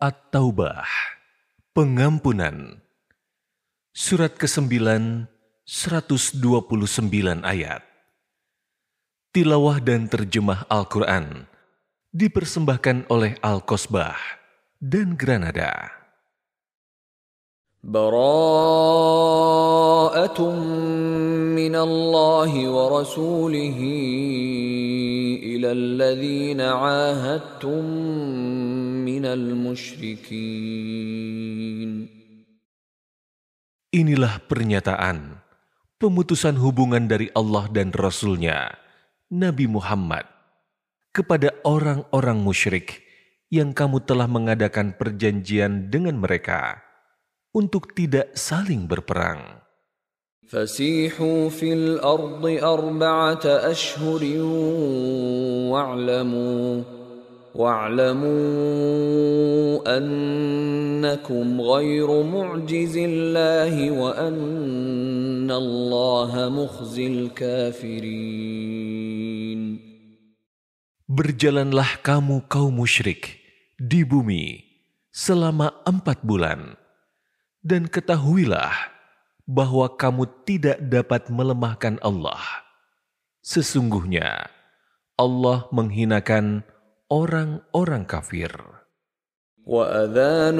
At-Taubah Pengampunan Surat ke-9 129 ayat Tilawah dan terjemah Al-Quran dipersembahkan oleh Al-Kosbah dan Granada. براءة من الله ورسوله إلى الذين عاهدتم من المشركين Inilah pernyataan pemutusan hubungan dari Allah dan Rasul-Nya, Nabi Muhammad, kepada orang-orang musyrik yang kamu telah mengadakan perjanjian dengan mereka untuk tidak saling berperang. فسيحوا في الأرض أربعة أشهر واعلموا واعلموا أنكم غير معجز الله وأن الله مخزي الكافرين Berjalanlah kamu kaum musyrik di bumi selama empat bulan, dan ketahuilah bahwa kamu tidak dapat melemahkan Allah. Sesungguhnya Allah menghinakan orang-orang kafir. وأذان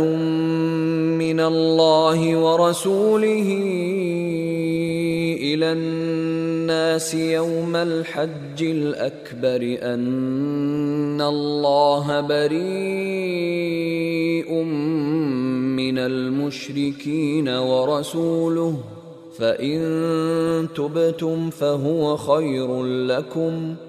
من الله ورسوله إلى الناس يوم الحج الأكبر أن الله بريء من المشركين ورسوله فإن تبتم فهو خير لكم ۖ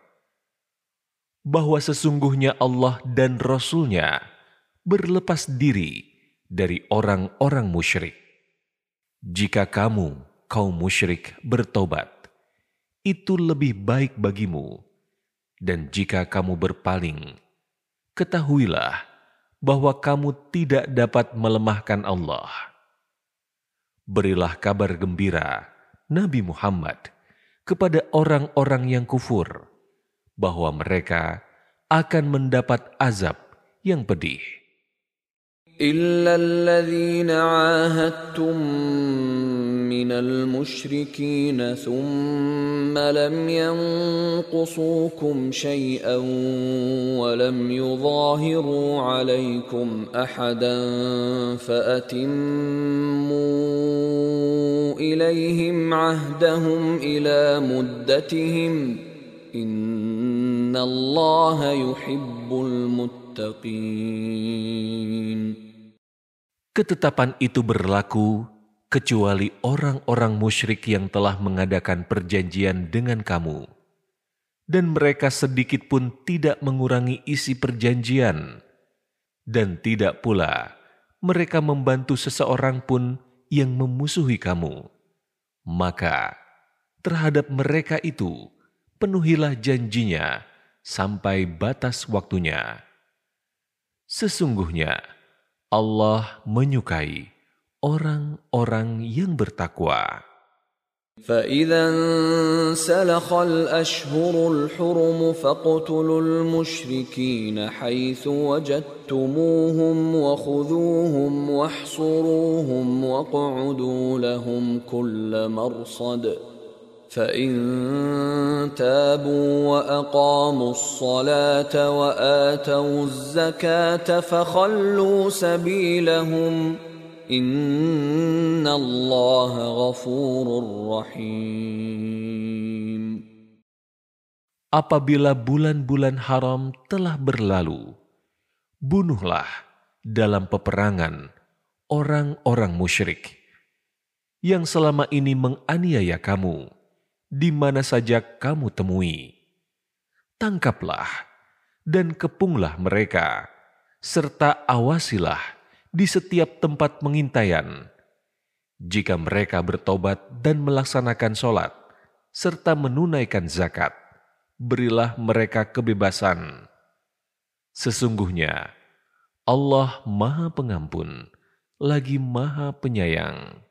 bahwa sesungguhnya Allah dan Rasul-Nya berlepas diri dari orang-orang musyrik. Jika kamu, kaum musyrik, bertobat, itu lebih baik bagimu. Dan jika kamu berpaling, ketahuilah bahwa kamu tidak dapat melemahkan Allah. Berilah kabar gembira, Nabi Muhammad, kepada orang-orang yang kufur, bahwa mereka akan mendapat azab yang pedih. إلا الذين عاهدتم من المشركين ثم لم ينقصوكم شيئا ولم يظاهروا عليكم أحدا فأتموا إليهم عهدهم إلى مدتهم ۖ Yuhibbul muttaqin. Ketetapan itu berlaku kecuali orang-orang musyrik yang telah mengadakan perjanjian dengan kamu. Dan mereka sedikit pun tidak mengurangi isi perjanjian. Dan tidak pula mereka membantu seseorang pun yang memusuhi kamu. Maka terhadap mereka itu, penuhilah janjinya sampai batas waktunya. Sesungguhnya Allah menyukai orang-orang yang bertakwa. فإذا انسلخ الأشهر الحرم فاقتلوا المشركين حيث وجدتموهم وخذوهم واحصروهم واقعدوا لهم كل مرصد ۖ فإن تابوا وأقاموا الصلاة وآتوا الزكاة فخلوا سبيلهم إن الله غفور رحيم Apabila bulan-bulan haram telah berlalu, bunuhlah dalam peperangan orang-orang musyrik yang selama ini menganiaya kamu di mana saja kamu temui. Tangkaplah dan kepunglah mereka, serta awasilah di setiap tempat pengintaian. Jika mereka bertobat dan melaksanakan sholat, serta menunaikan zakat, berilah mereka kebebasan. Sesungguhnya Allah Maha Pengampun, lagi Maha Penyayang.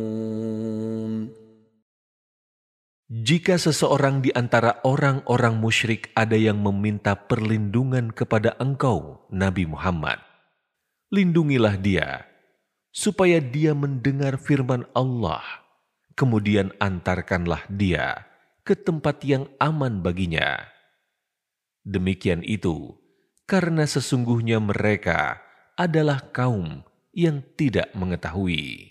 Jika seseorang di antara orang-orang musyrik ada yang meminta perlindungan kepada engkau, Nabi Muhammad, lindungilah dia, supaya dia mendengar firman Allah, kemudian antarkanlah dia ke tempat yang aman baginya. Demikian itu, karena sesungguhnya mereka adalah kaum yang tidak mengetahui.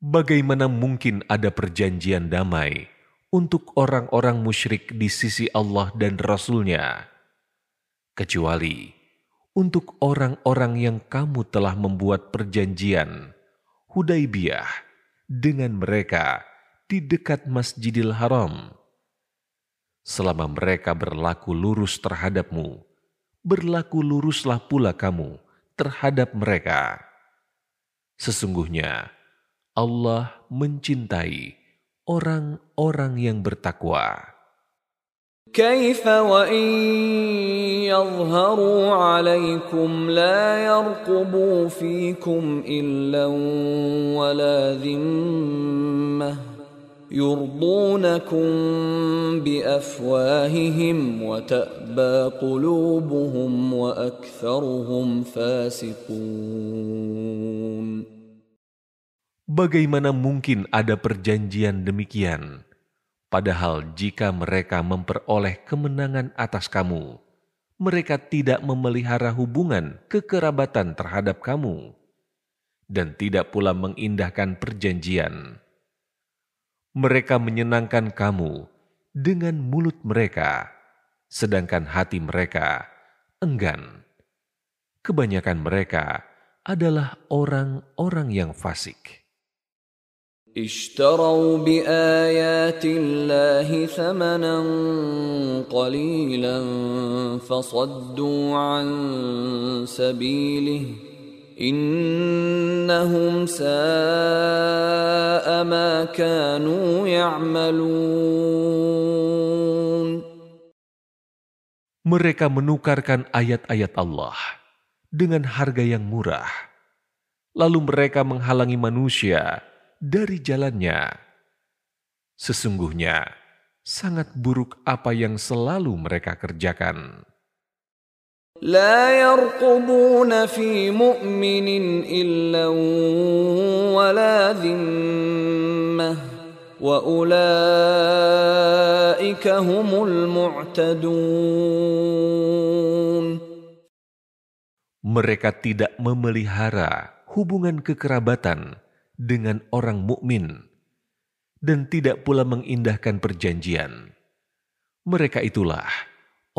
Bagaimana mungkin ada perjanjian damai untuk orang-orang musyrik di sisi Allah dan Rasul-Nya, kecuali untuk orang-orang yang kamu telah membuat perjanjian Hudaibiyah dengan mereka di dekat Masjidil Haram. Selama mereka berlaku lurus terhadapmu, berlaku luruslah pula kamu terhadap mereka. Sesungguhnya Allah mencintai orang-orang yang bertakwa. كيف وإن يظهروا عليكم لا يرقبوا فيكم إلا ولا ذمة يرضونكم بافواههم وتابى قلوبهم واكثرهم فاسقون Bagaimana mungkin ada perjanjian demikian? Padahal jika mereka memperoleh kemenangan atas kamu, mereka tidak memelihara hubungan kekerabatan terhadap kamu, dan tidak pula mengindahkan perjanjian mereka menyenangkan kamu dengan mulut mereka, sedangkan hati mereka enggan. Kebanyakan mereka adalah orang-orang yang fasik. اشتروا بآيات الله ثمنا قليلا فصدوا عن سبيله innahum sa'a ma kanu ya'malun Mereka menukarkan ayat-ayat Allah dengan harga yang murah. Lalu mereka menghalangi manusia dari jalannya. Sesungguhnya sangat buruk apa yang selalu mereka kerjakan. لا يرقبون في مؤمن إلا ولا ذمة وأولئك هم المعتدون Mereka tidak memelihara hubungan kekerabatan dengan orang mukmin dan tidak pula mengindahkan perjanjian. Mereka itulah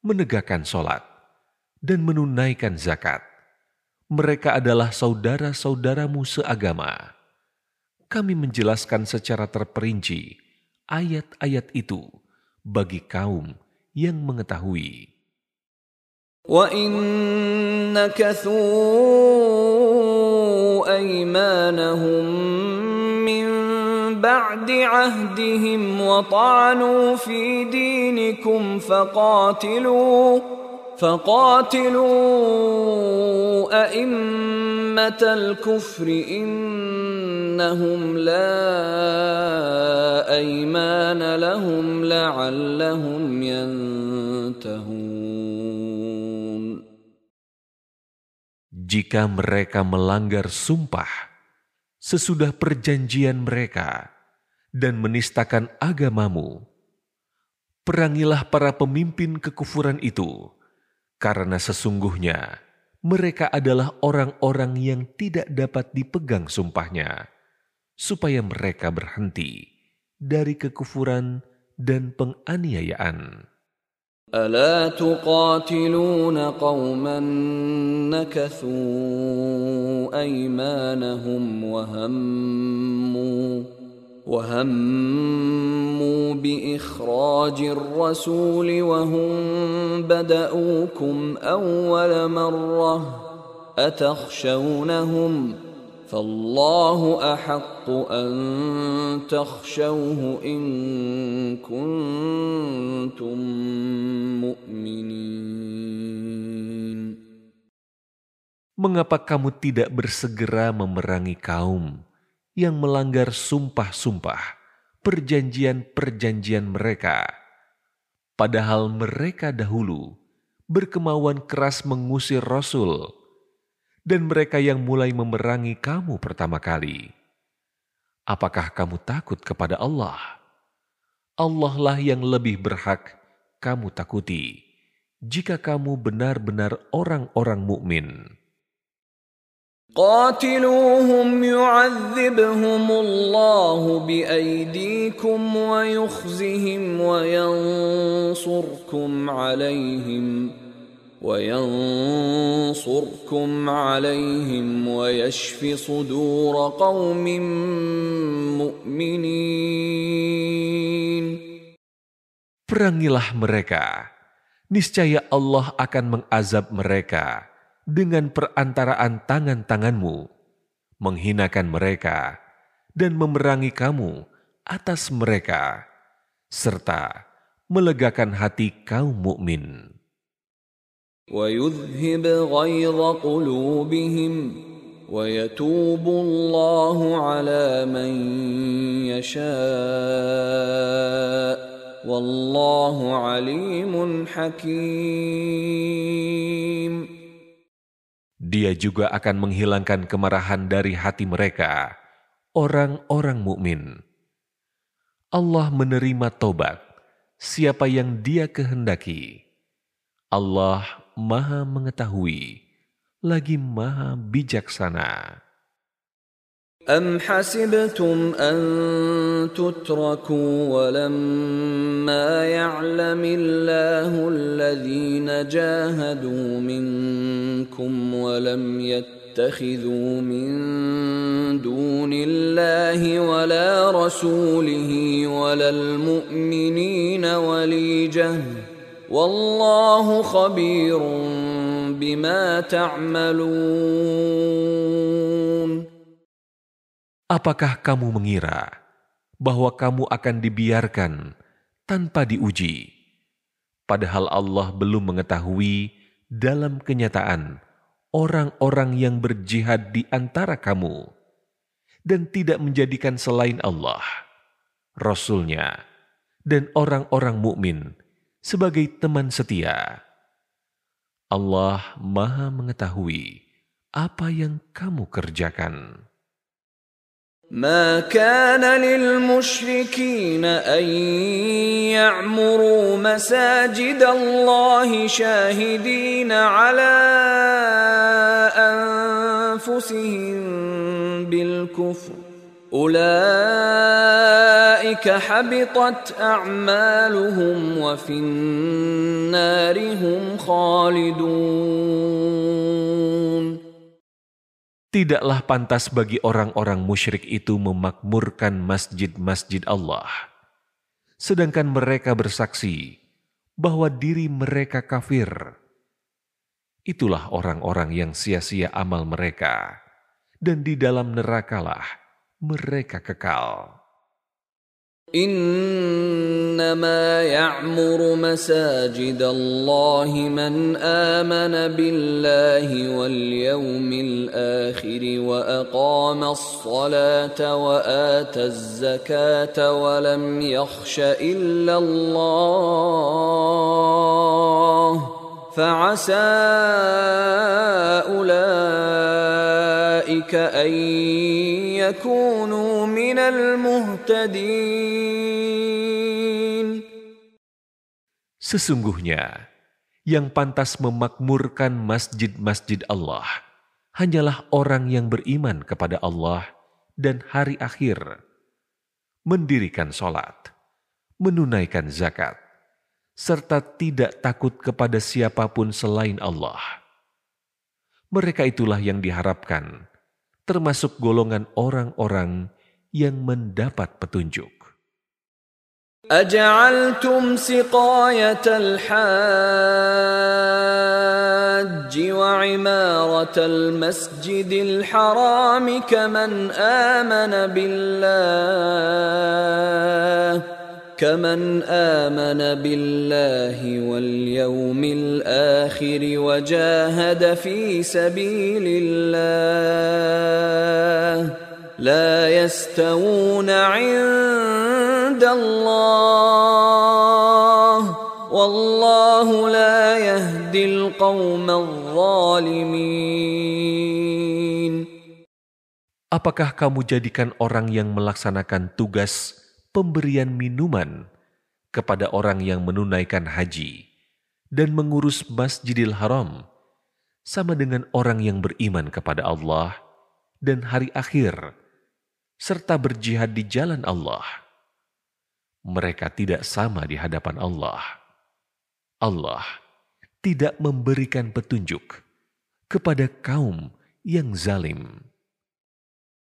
menegakkan sholat, dan menunaikan zakat. Mereka adalah saudara-saudaramu seagama. kami menjelaskan secara terperinci ayat-ayat itu bagi kaum yang mengetahui. وَإِن نَكَثُوا أَيْمَانَهُم مِّن بَعْدِ عَهْدِهِمْ وَطَعَنُوا فِي دِينِكُمْ فَقَاتِلُوا فقاتلوا أئمة الكفر إنهم لا أيمان لهم لعلهم ينتهون. Jika mereka melanggar sumpah sesudah perjanjian mereka dan menistakan agamamu, perangilah para pemimpin kekufuran itu karena sesungguhnya mereka adalah orang-orang yang tidak dapat dipegang sumpahnya, supaya mereka berhenti dari kekufuran dan penganiayaan. ألا تقاتلون قوما نكثوا أيمانهم وهموا وهموا باخراج الرسول وهم بداوكم اول مره اتخشونهم فالله احق ان تخشوه ان كنتم مؤمنين Mengapa kamu tidak bersegera memerangi kaum yang melanggar sumpah-sumpah, perjanjian-perjanjian mereka, padahal mereka dahulu berkemauan keras mengusir Rasul, dan mereka yang mulai memerangi kamu pertama kali. Apakah kamu takut kepada Allah? Allah lah yang lebih berhak kamu takuti jika kamu benar-benar orang-orang mukmin. قاتلوهم يعذبهم الله بايديكم ويخزهم وينصركم عليهم وينصركم عليهم ويشف صدور قوم مؤمنين Perangilah mereka, niscaya Allah akan mengazab mereka dengan perantaraan tangan-tanganmu, menghinakan mereka, dan memerangi kamu atas mereka, serta melegakan hati kaum mukmin. ويذهب غيظ قلوبهم ويتوب الله على من يشاء والله عليم حكيم Dia juga akan menghilangkan kemarahan dari hati mereka, orang-orang mukmin. Allah menerima tobat siapa yang Dia kehendaki. Allah Maha Mengetahui, lagi Maha Bijaksana. أم حسبتم أن تتركوا ولما يعلم الله الذين جاهدوا منكم ولم يتخذوا من دون الله ولا رسوله ولا المؤمنين وليجة Wallahu khabirun bima ta'malun. Apakah kamu mengira bahwa kamu akan dibiarkan tanpa diuji? Padahal Allah belum mengetahui dalam kenyataan orang-orang yang berjihad di antara kamu dan tidak menjadikan selain Allah, Rasulnya, dan orang-orang mukmin sebagai teman setia. Allah Maha Mengetahui apa yang kamu kerjakan. ما كان للمشركين ان يعمروا مساجد الله شاهدين على انفسهم بالكفر اولئك حبطت اعمالهم وفي النار هم خالدون Tidaklah pantas bagi orang-orang musyrik itu memakmurkan masjid-masjid Allah, sedangkan mereka bersaksi bahwa diri mereka kafir. Itulah orang-orang yang sia-sia amal mereka, dan di dalam nerakalah mereka kekal. إنما يعمر مساجد الله من آمن بالله واليوم الآخر وأقام الصلاة واتى الزكاة ولم يخش إلا الله فعسى اولئك ان يكونوا من المهتدين Sesungguhnya, yang pantas memakmurkan masjid-masjid Allah hanyalah orang yang beriman kepada Allah dan hari akhir, mendirikan sholat, menunaikan zakat, serta tidak takut kepada siapapun selain Allah. Mereka itulah yang diharapkan termasuk golongan orang-orang yang mendapat petunjuk. أجعلتم سقاية الحاج وعمارة المسجد الحرام كمن آمن بالله كمن آمن بالله واليوم الآخر وجاهد في سبيل الله لا يستوون عند الله والله لا يهدي القوم الظالمين Apakah kamu jadikan orang yang melaksanakan tugas pemberian minuman kepada orang yang menunaikan haji dan mengurus Masjidil Haram sama dengan orang yang beriman kepada Allah dan hari akhir serta berjihad di jalan Allah. Mereka tidak sama di hadapan Allah. Allah tidak memberikan petunjuk kepada kaum yang zalim.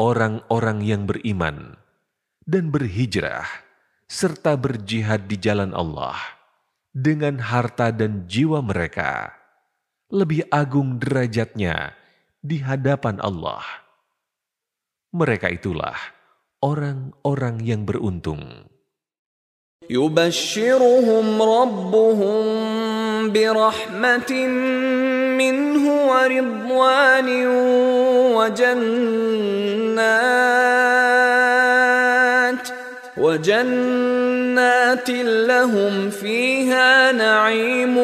orang-orang yang beriman dan berhijrah serta berjihad di jalan Allah dengan harta dan jiwa mereka lebih agung derajatnya di hadapan Allah. Mereka itulah orang-orang yang beruntung. يبشرهم ربهم برحمة منه ورضوان وجنات وجنات لهم فيها نعيم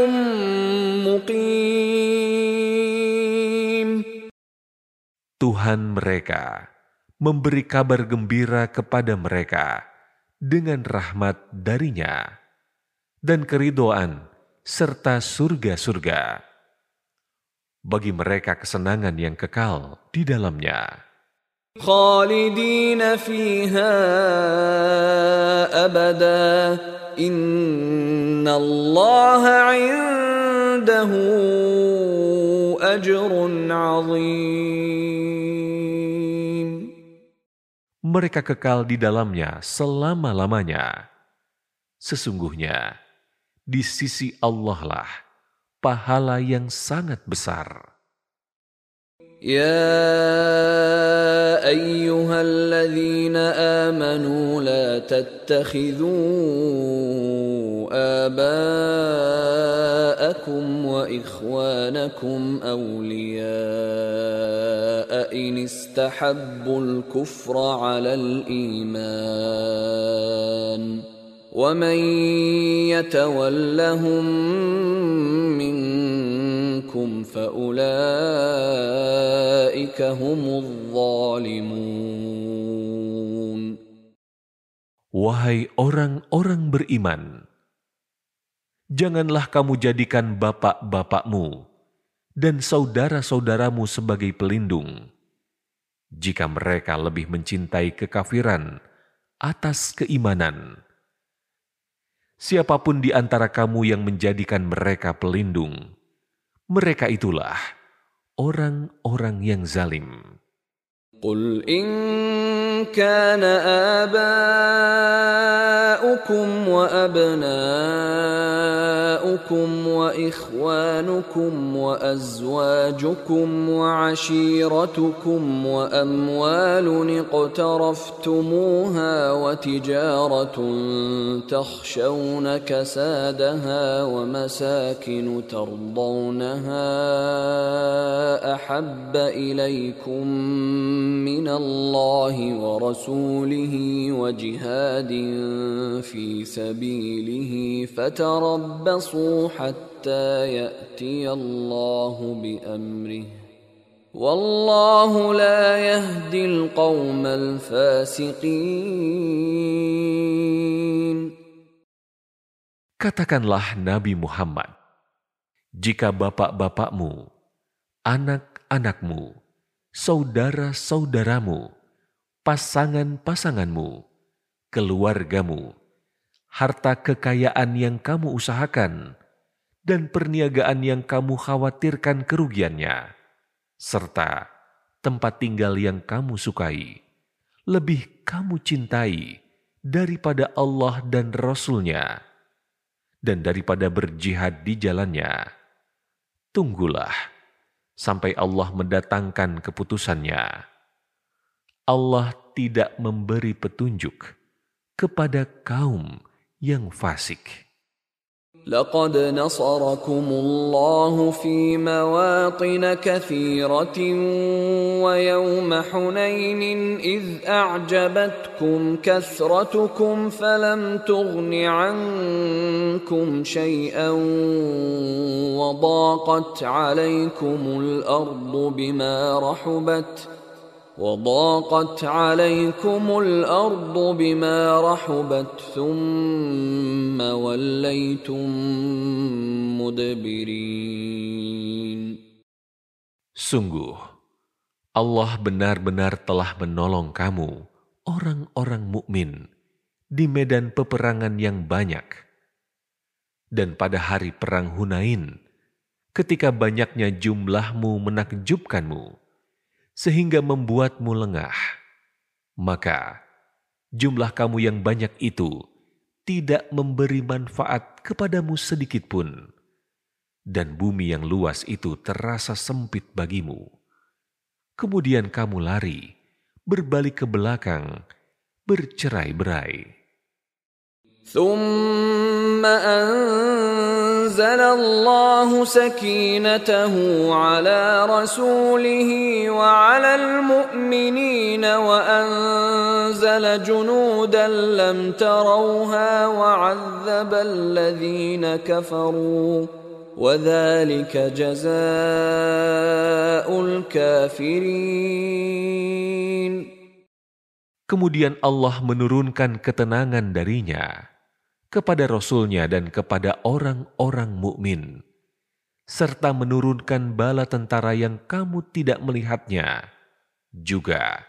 مقيم Tuhan mereka memberi kabar gembira kepada mereka dengan rahmat darinya dan keridoan serta surga-surga. Bagi mereka kesenangan yang kekal di dalamnya. خالدين فيها أبدا إن الله عنده أجر عظيم Mereka kekal di dalamnya selama-lamanya. Sesungguhnya, di sisi Allah lah pahala yang sangat besar. يا أيها الذين آمنوا لا تتخذوا آباءكم وإخوانكم أولياء إن استحبوا الكفر على الإيمان ومن يتولهم منكم فاولئك هم الظالمون Wahai orang-orang beriman, janganlah kamu jadikan bapak-bapakmu dan saudara-saudaramu sebagai pelindung jika mereka lebih mencintai kekafiran atas keimanan. siapa pun di antara kamu yang menjadikan mereka pelindung, mereka itulah orang-orang yang zalim. كان آباؤكم وأبناؤكم وإخوانكم وأزواجكم وعشيرتكم وأموال اقترفتموها وتجارة تخشون كسادها ومساكن ترضونها أحب إليكم من الله ورسوله وجهاد في سبيله فتربصوا حتى ياتي الله بامره والله لا يهدي القوم الفاسقين Katakanlah Nabi Muhammad, jika bapak-bapakmu, anak-anakmu, saudara-saudaramu, pasangan-pasanganmu, keluargamu, harta kekayaan yang kamu usahakan, dan perniagaan yang kamu khawatirkan kerugiannya, serta tempat tinggal yang kamu sukai, lebih kamu cintai daripada Allah dan Rasul-Nya, dan daripada berjihad di jalannya. Tunggulah sampai Allah mendatangkan keputusannya. Allah tidak memberi petunjuk kepada kaum yang fasik. لقد نصركم الله في مواطن كثيرة ويوم حنين إذ أعجبتكم كثرتكم فلم تغن عنكم شيئا وضاقت عليكم الأرض بما رحبت وضاقت عليكم الأرض بما رحبت ثم وليتم مدبرين Sungguh, Allah benar-benar telah menolong kamu, orang-orang mukmin, di medan peperangan yang banyak. Dan pada hari perang Hunain, ketika banyaknya jumlahmu menakjubkanmu, sehingga membuatmu lengah, maka jumlah kamu yang banyak itu tidak memberi manfaat kepadamu sedikit pun, dan bumi yang luas itu terasa sempit bagimu. Kemudian kamu lari, berbalik ke belakang, bercerai-berai. ثم أنزل الله سكينته على رسوله وعلى المؤمنين وأنزل جنودا لم تروها وعذب الذين كفروا وذلك جزاء الكافرين Kemudian Allah menurunkan ketenangan darinya. kepada Rasulnya dan kepada orang-orang mukmin, serta menurunkan bala tentara yang kamu tidak melihatnya, juga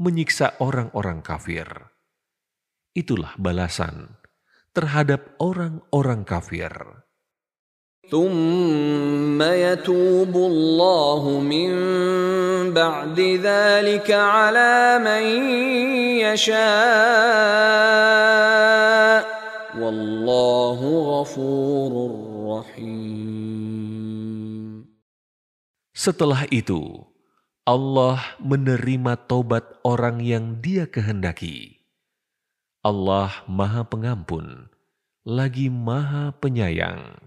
menyiksa orang-orang kafir. Itulah balasan terhadap orang-orang kafir. ثم يتوب الله من بعد ذلك على من يشاء Wallahu ghafurur rahim. Setelah itu, Allah menerima tobat orang yang dia kehendaki. Allah maha pengampun, lagi maha penyayang.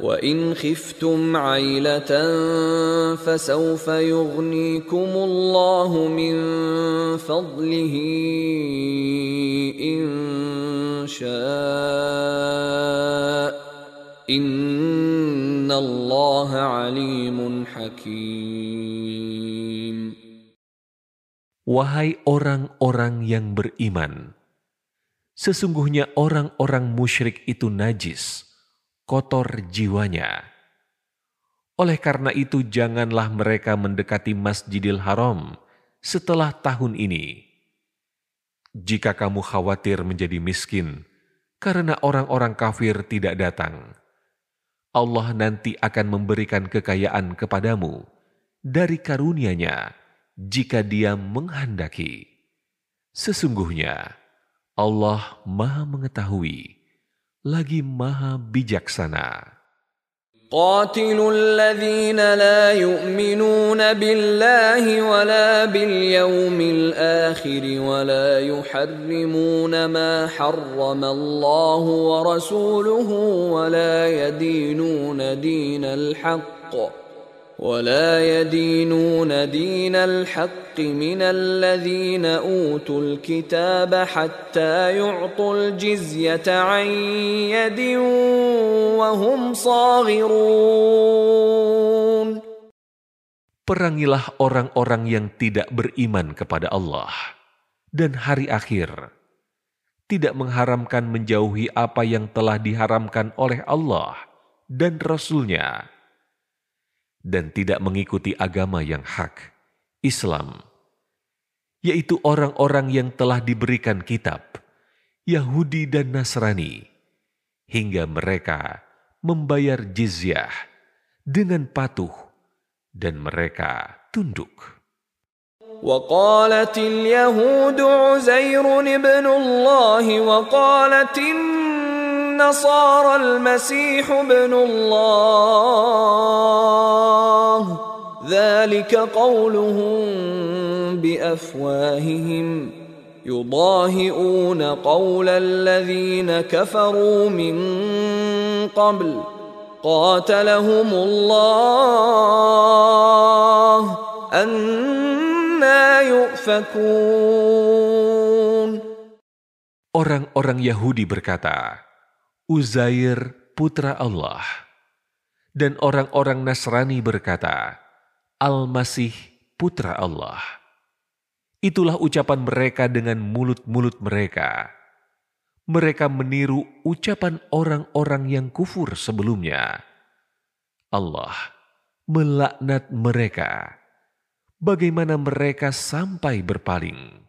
وان خفتم عيله فسوف يغنيكم الله من فضله ان شاء ان الله عليم حكيم Wahai orang-orang yang beriman, sesungguhnya orang-orang musyrik itu najis, kotor jiwanya. Oleh karena itu, janganlah mereka mendekati Masjidil Haram setelah tahun ini. Jika kamu khawatir menjadi miskin karena orang-orang kafir tidak datang, Allah nanti akan memberikan kekayaan kepadamu dari karunia-Nya jika Dia menghendaki. Sesungguhnya Allah Maha Mengetahui, lagi Maha Bijaksana. قاتلوا الذين لا يؤمنون بالله ولا باليوم الآخر ولا يحرمون ما حرم الله ورسوله ولا يدينون دين الحق ولا يدينون دين الحق من الذين اوتوا الكتاب حتى يعطوا الجزيه عن يد وهم صاغرون Perangilah orang-orang yang tidak beriman kepada Allah dan hari akhir, tidak mengharamkan menjauhi apa yang telah diharamkan oleh Allah dan Rasul-Nya, dan tidak mengikuti agama yang hak, Islam, yaitu orang-orang yang telah diberikan kitab, Yahudi dan Nasrani, hingga mereka membayar jizyah dengan patuh dan mereka tunduk. وقالت اليهود عزير ابن الله وقالت النصارى المسيح ابن الله. ذلك قولهم بأفواههم. يضاهئون قول الذين كفروا من قبل. قاتلهم الله. أنا يؤفكون. Orang-orang Yahudi berkata, Uzair putra Allah. Dan orang-orang Nasrani berkata, Al-Masih putra Allah. Itulah ucapan mereka dengan mulut-mulut mereka. Mereka meniru ucapan orang-orang yang kufur sebelumnya. Allah melaknat mereka. Bagaimana mereka sampai berpaling?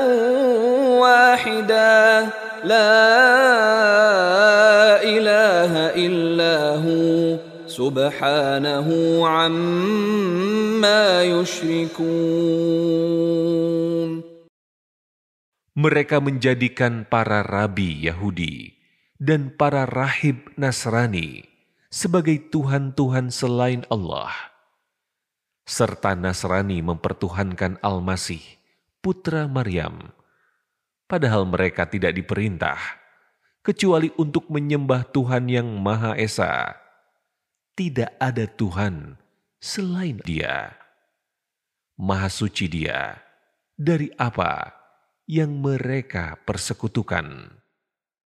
لا إله إلا هو سبحانه عما يشركون Mereka menjadikan para rabi Yahudi dan para rahib Nasrani sebagai Tuhan-Tuhan selain Allah. Serta Nasrani mempertuhankan Al-Masih, putra Maryam, padahal mereka tidak diperintah, kecuali untuk menyembah Tuhan yang Maha Esa. Tidak ada Tuhan selain Dia. Maha suci Dia dari apa yang mereka persekutukan.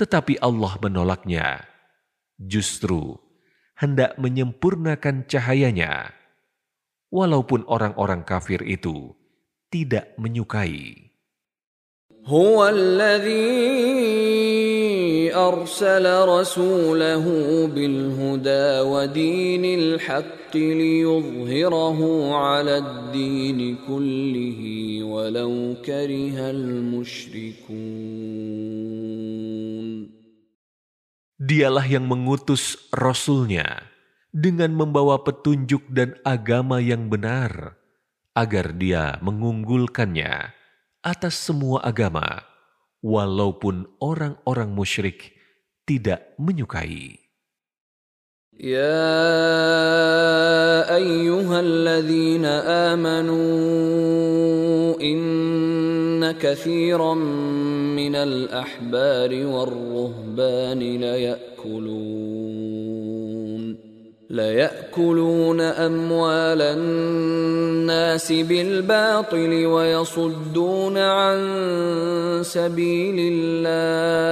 tetapi Allah menolaknya. Justru hendak menyempurnakan cahayanya, walaupun orang-orang kafir itu tidak menyukai. هو الذي أرسل رسوله بالهدى ودين الحق ليظهره على الدين كله ولو كره المشركون Dialah yang mengutus Rasulnya dengan membawa petunjuk dan agama yang benar, agar dia mengunggulkannya atas semua agama, walaupun orang-orang musyrik tidak menyukai. Ya ayyuhalladzina amanu inna كثيرا من الأحبار والرهبان ليأكلون ليأكلون أموال الناس بالباطل ويصدون عن سبيل الله.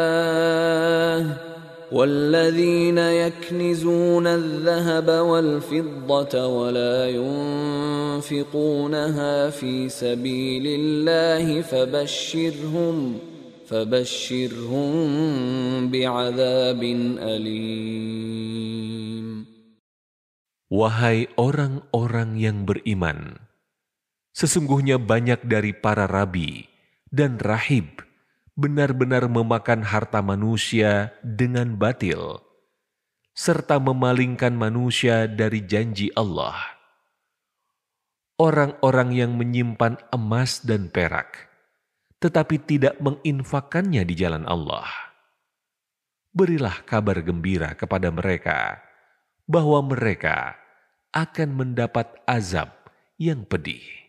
والذين يكنزون الذهب والفضة ولا ينفقونها في سبيل الله فبشرهم فبشرهم بعذاب أليم Wahai orang-orang yang beriman, sesungguhnya banyak dari para rabi dan rahib benar-benar memakan harta manusia dengan batil, serta memalingkan manusia dari janji Allah. Orang-orang yang menyimpan emas dan perak, tetapi tidak menginfakannya di jalan Allah. Berilah kabar gembira kepada mereka bahwa mereka akan mendapat azab yang pedih.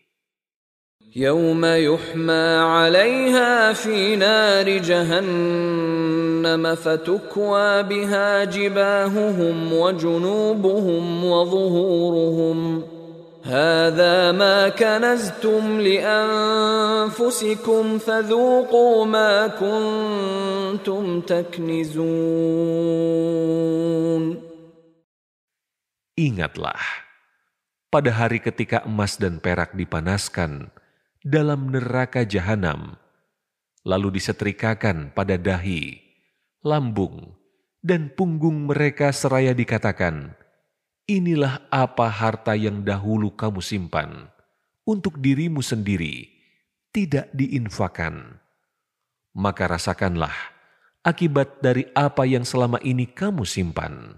يوم يحمى عليها في نار جهنم فتكوى بها جباههم وجنوبهم وظهورهم. هذا ما كنزتم لأنفسكم فذوقوا ما كنتم تكنزون. Ingatlah, pada hari ketika emas dan perak dipanaskan dalam neraka jahanam, lalu disetrikakan pada dahi, lambung, dan punggung mereka seraya dikatakan, Inilah apa harta yang dahulu kamu simpan untuk dirimu sendiri, tidak diinfakan. Maka rasakanlah akibat dari apa yang selama ini kamu simpan.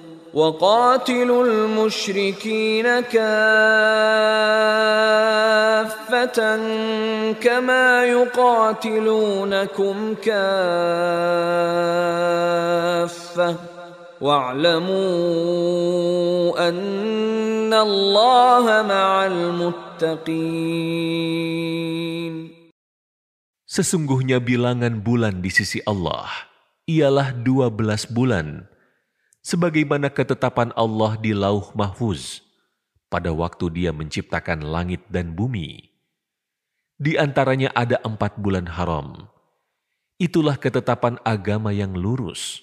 وقاتلوا المشركين كافة كما يقاتلونكم كافة واعلموا أن الله مع المتقين Sesungguhnya bilangan bulan di sisi Allah ialah dua belas bulan, sebagaimana ketetapan Allah di lauh mahfuz pada waktu dia menciptakan langit dan bumi. Di antaranya ada empat bulan haram. Itulah ketetapan agama yang lurus.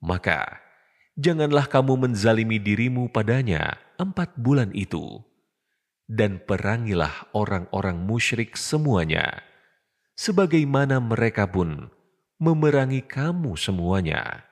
Maka, janganlah kamu menzalimi dirimu padanya empat bulan itu. Dan perangilah orang-orang musyrik semuanya sebagaimana mereka pun memerangi kamu semuanya.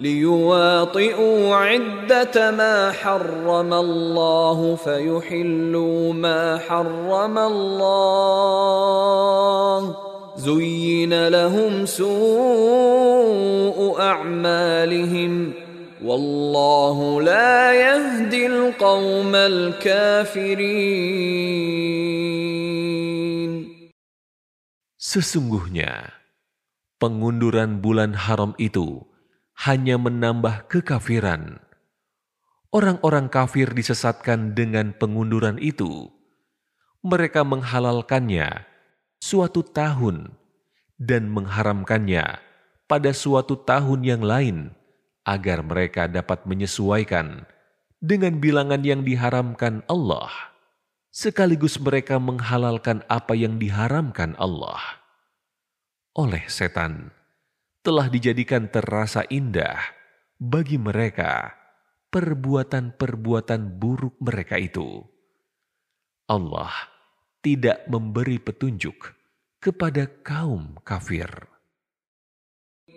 ليواطئوا عدة ما حرم الله فيحلوا ما حرم الله زين لهم سوء أعمالهم والله لا يهدي القوم الكافرين Sesungguhnya, pengunduran bulan haram itu hanya menambah kekafiran. Orang-orang kafir disesatkan dengan pengunduran itu. Mereka menghalalkannya suatu tahun dan mengharamkannya pada suatu tahun yang lain agar mereka dapat menyesuaikan dengan bilangan yang diharamkan Allah. Sekaligus mereka menghalalkan apa yang diharamkan Allah oleh setan telah dijadikan terasa indah bagi mereka perbuatan-perbuatan buruk mereka itu. Allah tidak memberi petunjuk kepada kaum kafir.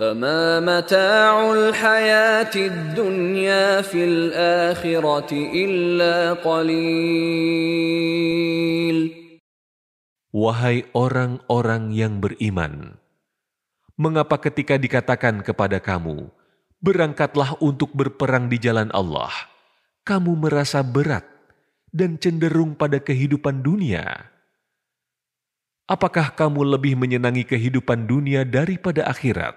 فما متاع الحياة الدنيا في الآخرة إلا قليل Wahai orang-orang yang beriman, mengapa ketika dikatakan kepada kamu, berangkatlah untuk berperang di jalan Allah, kamu merasa berat dan cenderung pada kehidupan dunia? Apakah kamu lebih menyenangi kehidupan dunia daripada akhirat?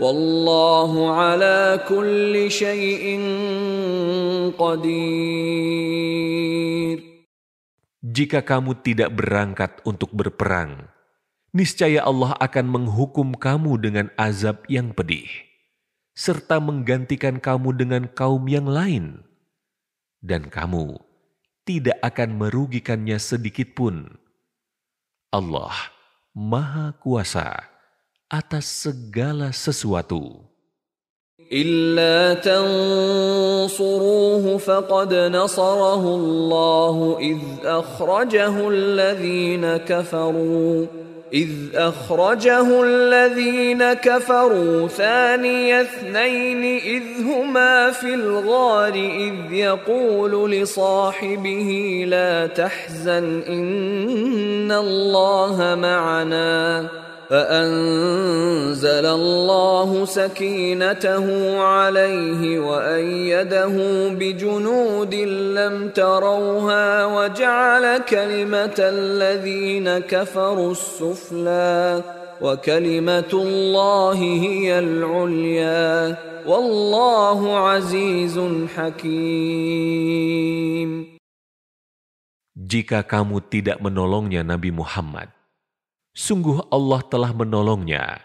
Wallahu ala kulli syai'in qadir. Jika kamu tidak berangkat untuk berperang, niscaya Allah akan menghukum kamu dengan azab yang pedih, serta menggantikan kamu dengan kaum yang lain. Dan kamu tidak akan merugikannya sedikit pun. Allah Maha Kuasa. Atas segala sesuatu. إلا تنصروه فقد نصره الله إذ أخرجه الذين كفروا إذ أخرجه الذين كفروا ثاني اثنين إذ هما في الغار إذ يقول لصاحبه لا تحزن إن الله معنا فأنزل الله سكينته عليه وأيده بجنود لم تروها وجعل كلمة الذين كفروا السفلى وكلمة الله هي العليا والله عزيز حكيم Jika kamu tidak menolongnya Nabi Muhammad, Sungguh Allah telah menolongnya,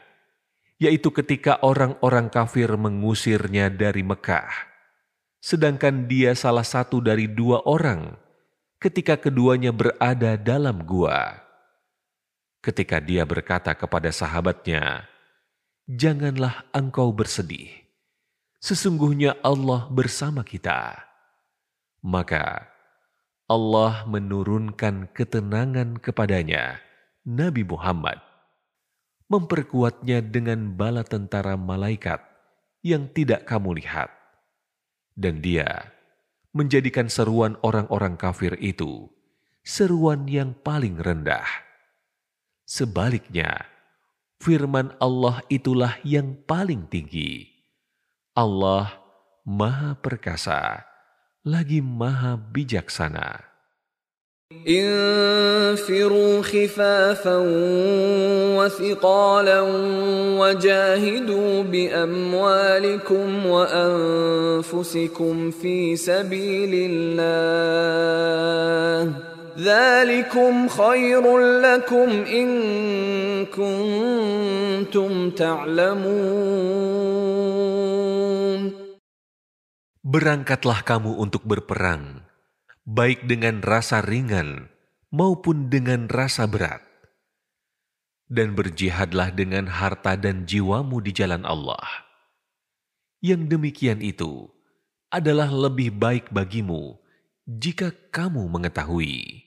yaitu ketika orang-orang kafir mengusirnya dari Mekah, sedangkan dia salah satu dari dua orang ketika keduanya berada dalam gua. Ketika dia berkata kepada sahabatnya, "Janganlah engkau bersedih, sesungguhnya Allah bersama kita." Maka Allah menurunkan ketenangan kepadanya Nabi Muhammad, memperkuatnya dengan bala tentara malaikat yang tidak kamu lihat. Dan dia menjadikan seruan orang-orang kafir itu seruan yang paling rendah. Sebaliknya, firman Allah itulah yang paling tinggi. Allah Maha Perkasa, lagi Maha Bijaksana. انفروا خفافا وثقالا وجاهدوا بأموالكم وأنفسكم في سبيل الله ذلكم خير لكم إن كنتم تعلمون. Berangkatlah kamu untuk berperang. Baik dengan rasa ringan maupun dengan rasa berat. Dan berjihadlah dengan harta dan jiwamu di jalan Allah. Yang demikian itu adalah lebih baik bagimu jika kamu mengetahui.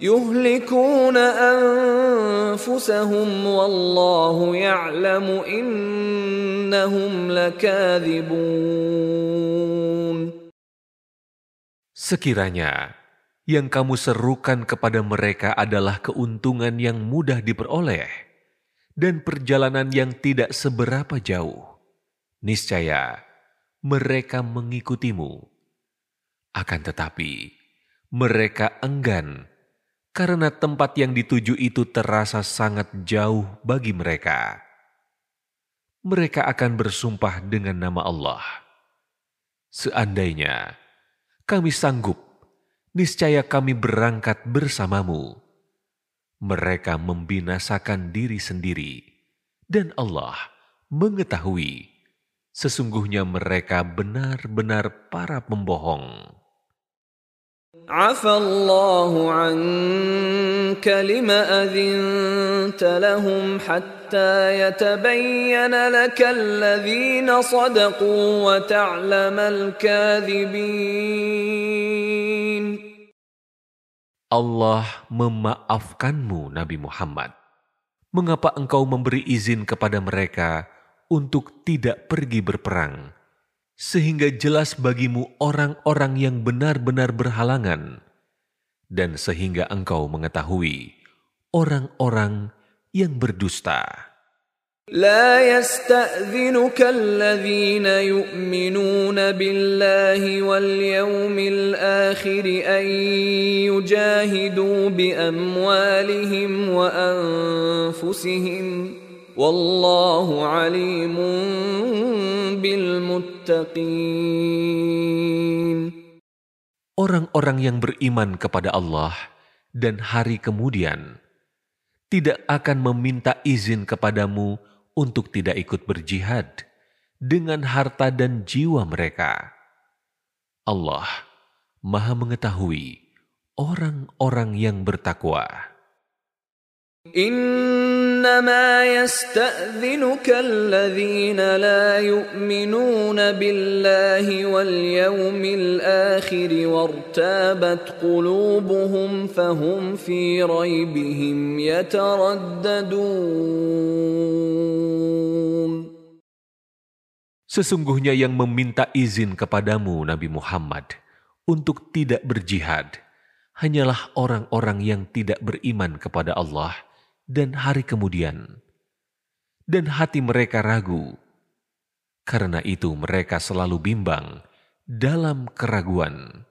يهلكون أنفسهم والله يعلم إنهم لكاذبون Sekiranya yang kamu serukan kepada mereka adalah keuntungan yang mudah diperoleh dan perjalanan yang tidak seberapa jauh, niscaya mereka mengikutimu. Akan tetapi, mereka enggan karena tempat yang dituju itu terasa sangat jauh bagi mereka. Mereka akan bersumpah dengan nama Allah. Seandainya kami sanggup, niscaya kami berangkat bersamamu. Mereka membinasakan diri sendiri, dan Allah mengetahui sesungguhnya mereka benar-benar para pembohong. عفى الله عنك لم أذنت لهم حتى يتبين لك الذين صدقوا وتعلم الكاذبين Allah memaafkanmu Nabi Muhammad. Mengapa engkau memberi izin kepada mereka untuk tidak pergi berperang? sehingga jelas bagimu orang-orang yang benar-benar berhalangan, dan sehingga engkau mengetahui orang-orang yang berdusta. لا يستأذنك الذين يؤمنون بالله واليوم الآخر أن يجاهدوا بأموالهم وأنفسهم والله عليم Orang-orang yang beriman kepada Allah dan hari kemudian tidak akan meminta izin kepadamu untuk tidak ikut berjihad dengan harta dan jiwa mereka. Allah Maha Mengetahui orang-orang yang bertakwa. إنما يستأذنك الذين لا يؤمنون بالله واليوم الآخر وارتابت قلوبهم فهم في ريبهم يترددون Sesungguhnya yang meminta izin kepadamu Nabi Muhammad untuk tidak berjihad hanyalah orang-orang yang tidak beriman kepada Allah dan hari kemudian, dan hati mereka ragu. Karena itu mereka selalu bimbang dalam keraguan.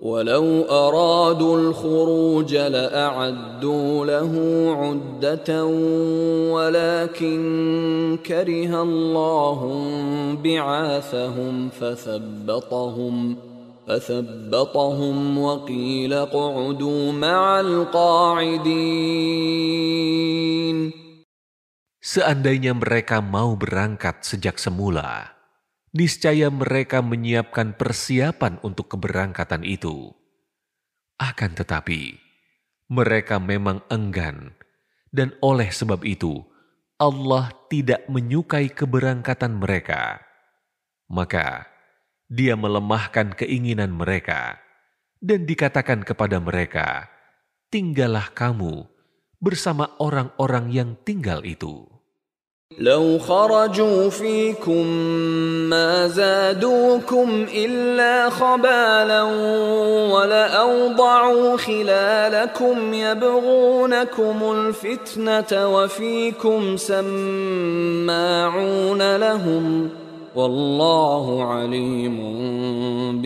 ولو أرادوا الخروج لأعدوا له عدة ولكن كره الله بعاثهم فثبطهم فثبطهم وقيل اقعدوا مع القاعدين Seandainya mereka mau berangkat sejak semula, niscaya mereka menyiapkan persiapan untuk keberangkatan itu. Akan tetapi, mereka memang enggan, dan oleh sebab itu Allah tidak menyukai keberangkatan mereka. Maka dia melemahkan keinginan mereka dan dikatakan kepada mereka, tinggallah kamu bersama orang-orang yang tinggal itu. لو خرجوا فيكم ما زادوكم إلا خبالا ولأوضعوا خلالكم يبغونكم الفتنة وفيكم سماعون لهم Wallahu alimun.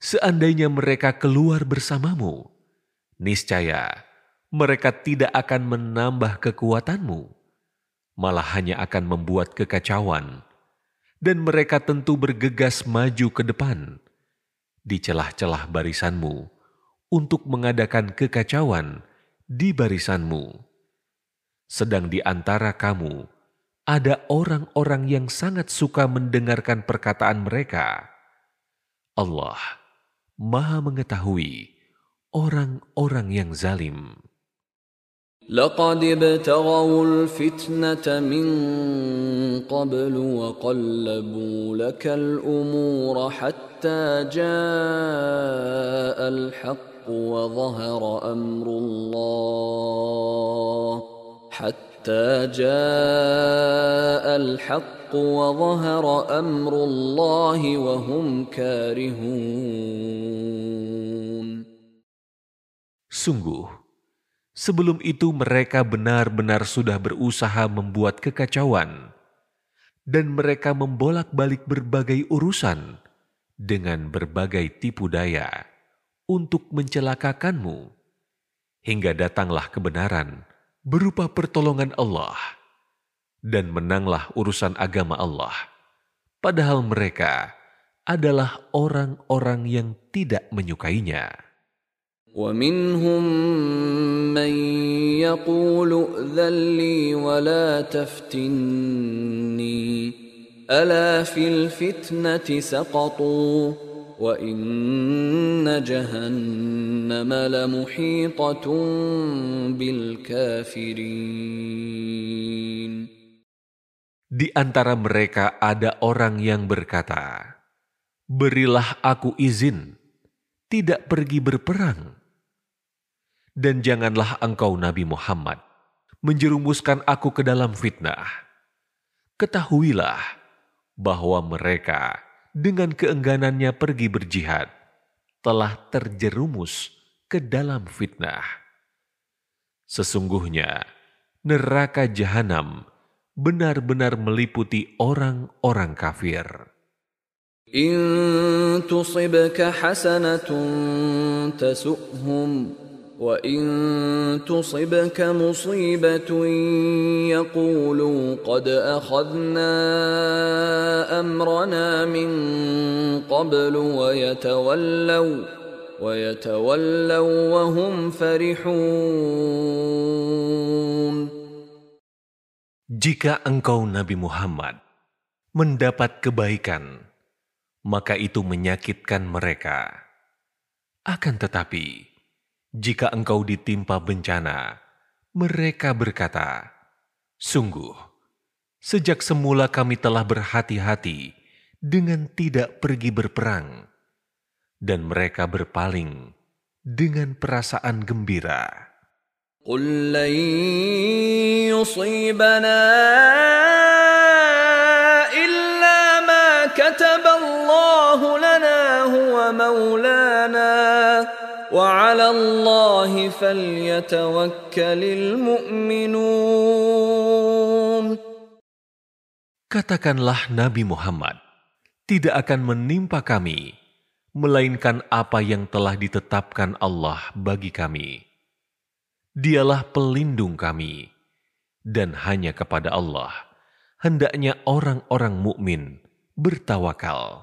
Seandainya mereka keluar bersamamu, niscaya mereka tidak akan menambah kekuatanmu, malah hanya akan membuat kekacauan, dan mereka tentu bergegas maju ke depan di celah-celah barisanmu untuk mengadakan kekacauan di barisanmu Sedang di antara kamu ada orang-orang yang sangat suka mendengarkan perkataan mereka. Allah Maha Mengetahui orang-orang yang zalim. لقد ابتغوا الفتنة من قبل وقلبوا لك الأمور حتى جاء الحق وظهر أمر الله حتى جاء الحق وظهر أمر الله وهم كارهون Sungguh, Sebelum itu mereka benar-benar sudah berusaha membuat kekacauan dan mereka membolak-balik berbagai urusan dengan berbagai tipu daya untuk mencelakakanmu hingga datanglah kebenaran berupa pertolongan Allah dan menanglah urusan agama Allah padahal mereka adalah orang-orang yang tidak menyukainya. ومنهم من يقول ائذن لي ولا تفتني الا في الفتنه سقطوا وان جهنم لمحيطه بالكافرين Di antara mereka ada orang yang berkata, Berilah aku izin, tidak pergi berperang dan janganlah engkau Nabi Muhammad menjerumuskan aku ke dalam fitnah. Ketahuilah bahwa mereka dengan keengganannya pergi berjihad telah terjerumus ke dalam fitnah. Sesungguhnya neraka jahanam benar-benar meliputi orang-orang kafir. In tusibka hasanatun tasu'hum وان تصبك مصيبه يقولوا قد اخذنا امرنا من قبل ويتولوا ويتولوا وهم فرحون Jika engkau Nabi Muhammad mendapat kebaikan, maka itu menyakitkan mereka. Akan tetapi, jika engkau ditimpa bencana, mereka berkata, "Sungguh, sejak semula kami telah berhati-hati dengan tidak pergi berperang." Dan mereka berpaling dengan perasaan gembira. قل لن يصيبنا وعلى الله فليتوكل المؤمنون Katakanlah Nabi Muhammad, tidak akan menimpa kami, melainkan apa yang telah ditetapkan Allah bagi kami. Dialah pelindung kami, dan hanya kepada Allah hendaknya orang-orang mukmin bertawakal.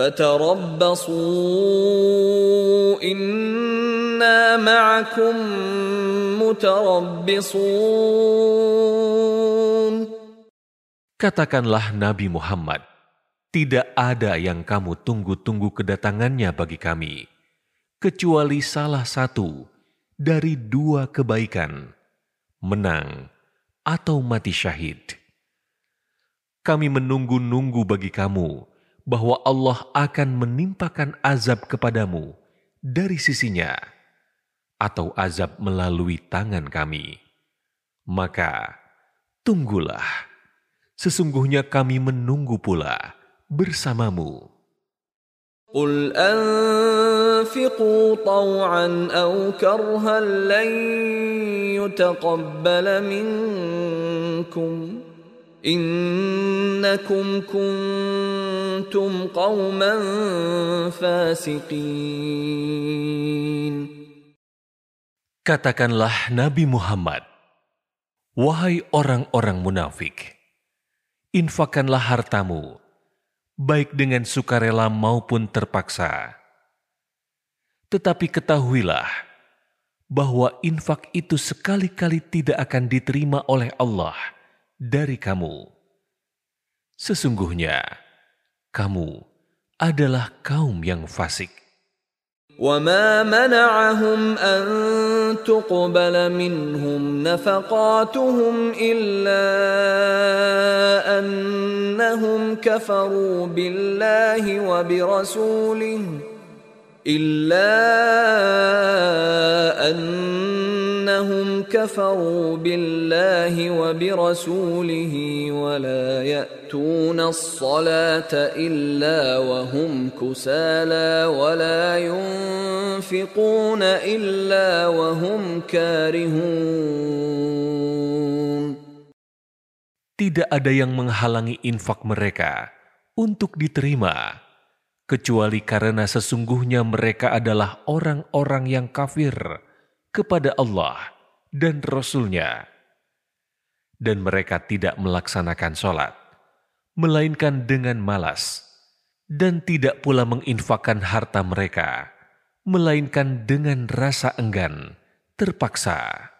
فتربصوا إنا معكم متربصون Katakanlah Nabi Muhammad, tidak ada yang kamu tunggu-tunggu kedatangannya bagi kami, kecuali salah satu dari dua kebaikan, menang atau mati syahid. Kami menunggu-nunggu bagi kamu bahwa Allah akan menimpakan azab kepadamu dari sisinya atau azab melalui tangan kami. Maka tunggulah, sesungguhnya kami menunggu pula bersamamu. قل أنفقوا طوعا أو كرها لن يتقبل منكم innakum kuntum qauman fasiqin Katakanlah Nabi Muhammad Wahai orang-orang munafik infakkanlah hartamu baik dengan sukarela maupun terpaksa. Tetapi ketahuilah bahwa infak itu sekali-kali tidak akan diterima oleh Allah dari kamu. Sesungguhnya, kamu adalah kaum yang fasik. وما منعهم أن تقبل منهم نفقاتهم إلا أنهم كفروا بالله وبرسوله إلا أنهم كفروا بالله وبرسوله ولا يأتون الصلاة إلا وهم كسالى ولا ينفقون إلا وهم كارهون Tidak ada yang menghalangi infak mereka untuk diterima, kecuali karena sesungguhnya mereka adalah orang-orang yang kafir kepada Allah dan Rasul-Nya. Dan mereka tidak melaksanakan sholat, melainkan dengan malas, dan tidak pula menginfakkan harta mereka, melainkan dengan rasa enggan, terpaksa.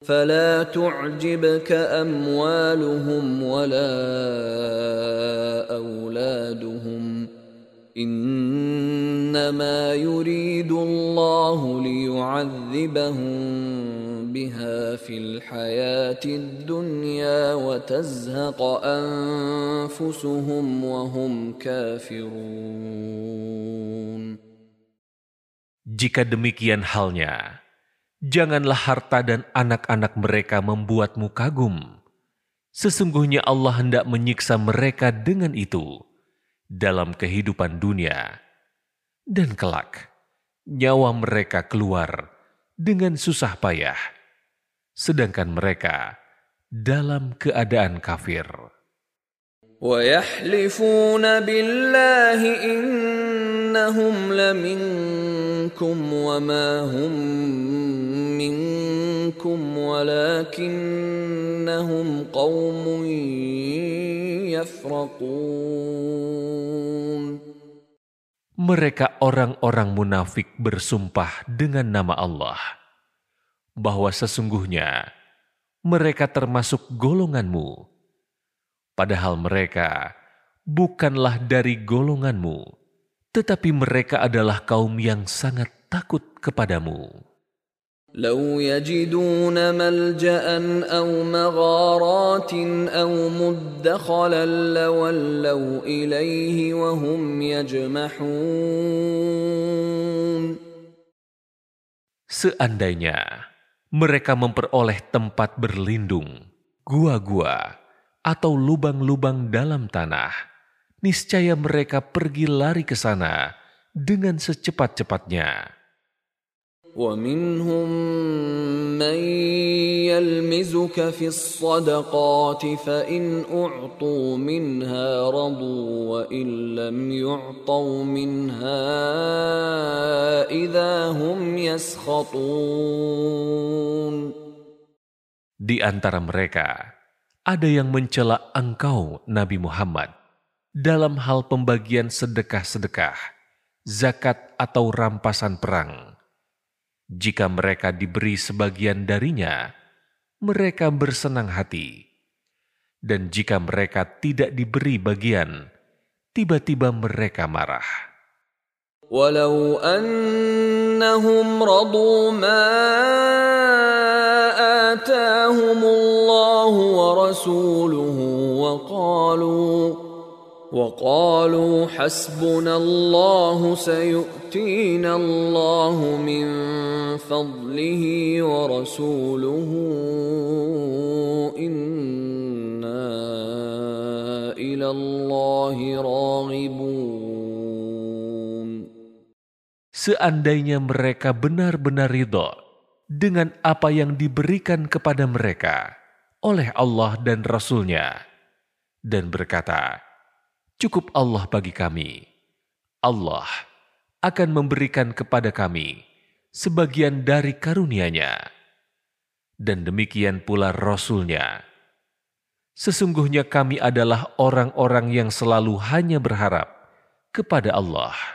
فلا تعجبك أموالهم ولا أولادهم إنما يريد الله ليعذبهم بها في الحياة الدنيا وتزهق أنفسهم وهم كافرون Jika demikian halnya, janganlah harta dan anak-anak mereka membuatmu kagum. Sesungguhnya Allah hendak menyiksa mereka dengan itu dalam kehidupan dunia, dan kelak nyawa mereka keluar dengan susah payah, sedangkan mereka dalam keadaan kafir. ويحلفون بالله إنهم لمنكم وما هم منكم ولكنهم قوم يفرقون Mereka orang-orang munafik bersumpah dengan nama Allah bahwa sesungguhnya mereka termasuk golonganmu, padahal mereka bukanlah dari golonganmu, tetapi mereka adalah kaum yang sangat takut kepadamu. لو يجدون ملجأ أو مغارات أو مدخلا لولوا إليه وهم يجمحون Seandainya mereka memperoleh tempat berlindung, gua-gua, atau lubang-lubang dalam tanah, niscaya mereka pergi lari ke sana dengan secepat-cepatnya. ومنهم من يلمزك في الصدقات فإن أعطوا منها رضوا وإن لم يعطوا منها إذا هم يسخطون Di antara mereka ada yang mencela engkau, Nabi Muhammad, dalam hal pembagian sedekah-sedekah, zakat atau rampasan perang. Jika mereka diberi sebagian darinya, mereka bersenang hati. Dan jika mereka tidak diberi bagian, tiba-tiba mereka marah. Walau annahum radu ma atahumullahu wa rasuluhu wa qalu وقالوا حسبنا الله سيؤتينا الله من فضله ورسوله إنا إلى الله راغبون Seandainya mereka benar-benar ridho dengan apa yang diberikan kepada mereka oleh Allah dan Rasulnya, dan berkata, cukup Allah bagi kami. Allah akan memberikan kepada kami sebagian dari karunia-Nya. Dan demikian pula Rasul-Nya. Sesungguhnya kami adalah orang-orang yang selalu hanya berharap kepada Allah.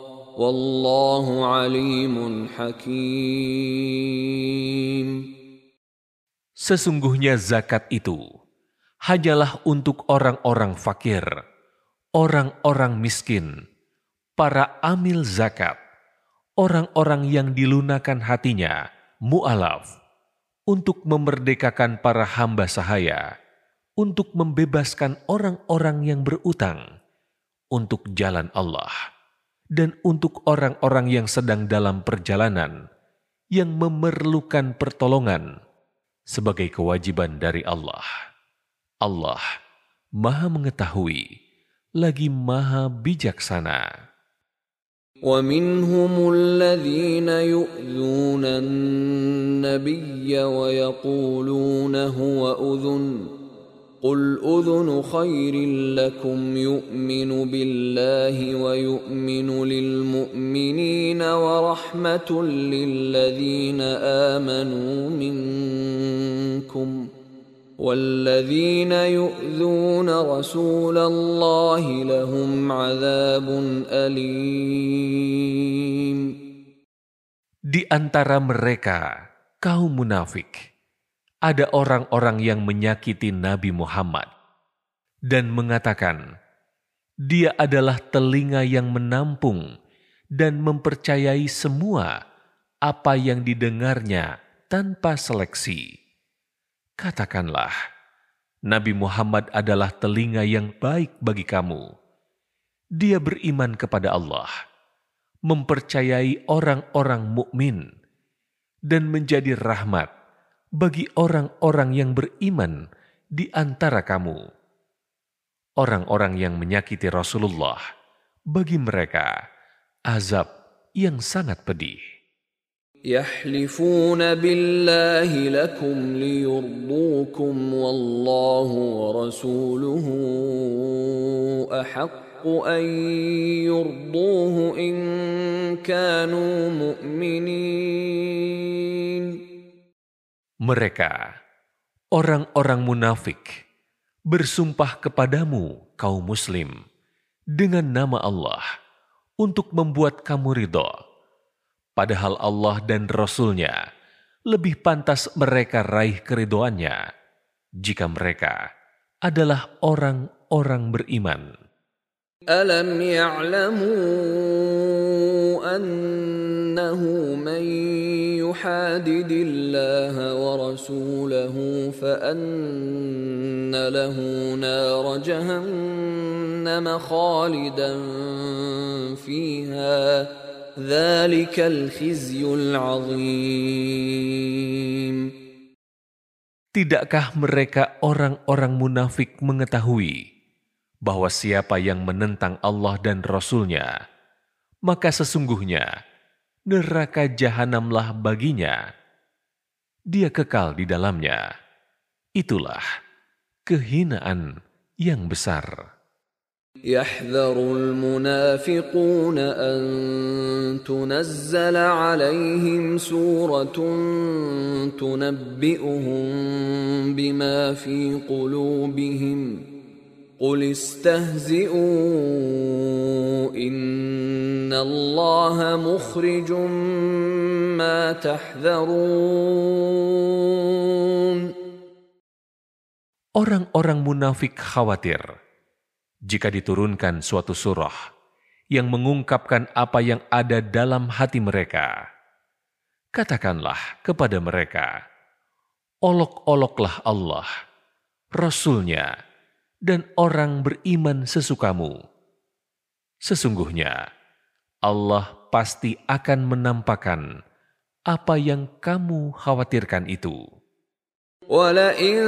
Wallahu alimun hakim. Sesungguhnya zakat itu hanyalah untuk orang-orang fakir, orang-orang miskin, para amil zakat, orang-orang yang dilunakan hatinya, mu'alaf, untuk memerdekakan para hamba sahaya, untuk membebaskan orang-orang yang berutang, untuk jalan Allah dan untuk orang-orang yang sedang dalam perjalanan yang memerlukan pertolongan sebagai kewajiban dari Allah. Allah Maha Mengetahui lagi Maha Bijaksana. ومنهم الذين يؤذون النبي ويقولون هو أذن قل اذن خير لكم يؤمن بالله ويؤمن للمؤمنين ورحمه للذين امنوا منكم والذين يؤذون رسول الله لهم عذاب اليم. Di antara mereka kaum munafik ada orang-orang yang menyakiti Nabi Muhammad dan mengatakan, "Dia adalah telinga yang menampung dan mempercayai semua apa yang didengarnya tanpa seleksi." Katakanlah, Nabi Muhammad adalah telinga yang baik bagi kamu. Dia beriman kepada Allah, mempercayai orang-orang mukmin, dan menjadi rahmat bagi orang-orang yang beriman di antara kamu. Orang-orang yang menyakiti Rasulullah, bagi mereka azab yang sangat pedih. يحلفون بالله لكم ليرضوكم والله ورسوله أحق أن يرضوه إن كانوا مؤمنين mereka, orang-orang munafik, bersumpah kepadamu, kaum Muslim, dengan nama Allah untuk membuat kamu ridho. Padahal Allah dan Rasul-Nya lebih pantas mereka raih keridoannya jika mereka adalah orang-orang beriman. Alam ya'lamu annahu man yuhadid Allah wa rasulahu fa anna lahu nar jahannam khalidan fiha dhalika al-khizyul 'azim Tidakkah mereka orang-orang munafik mengetahui bahwa siapa yang menentang Allah dan Rasul-Nya, maka sesungguhnya neraka jahanamlah baginya. Dia kekal di dalamnya. Itulah kehinaan yang besar. يحذر المنافقون أن تنزل عليهم سورة تنبئهم بما في قلوبهم قل استهزئوا إن الله مخرج ما تحذرون Orang-orang munafik khawatir jika diturunkan suatu surah yang mengungkapkan apa yang ada dalam hati mereka. Katakanlah kepada mereka, olok-oloklah Allah, Rasulnya, dan orang beriman sesukamu. Sesungguhnya, Allah pasti akan menampakkan apa yang kamu khawatirkan itu. ولئن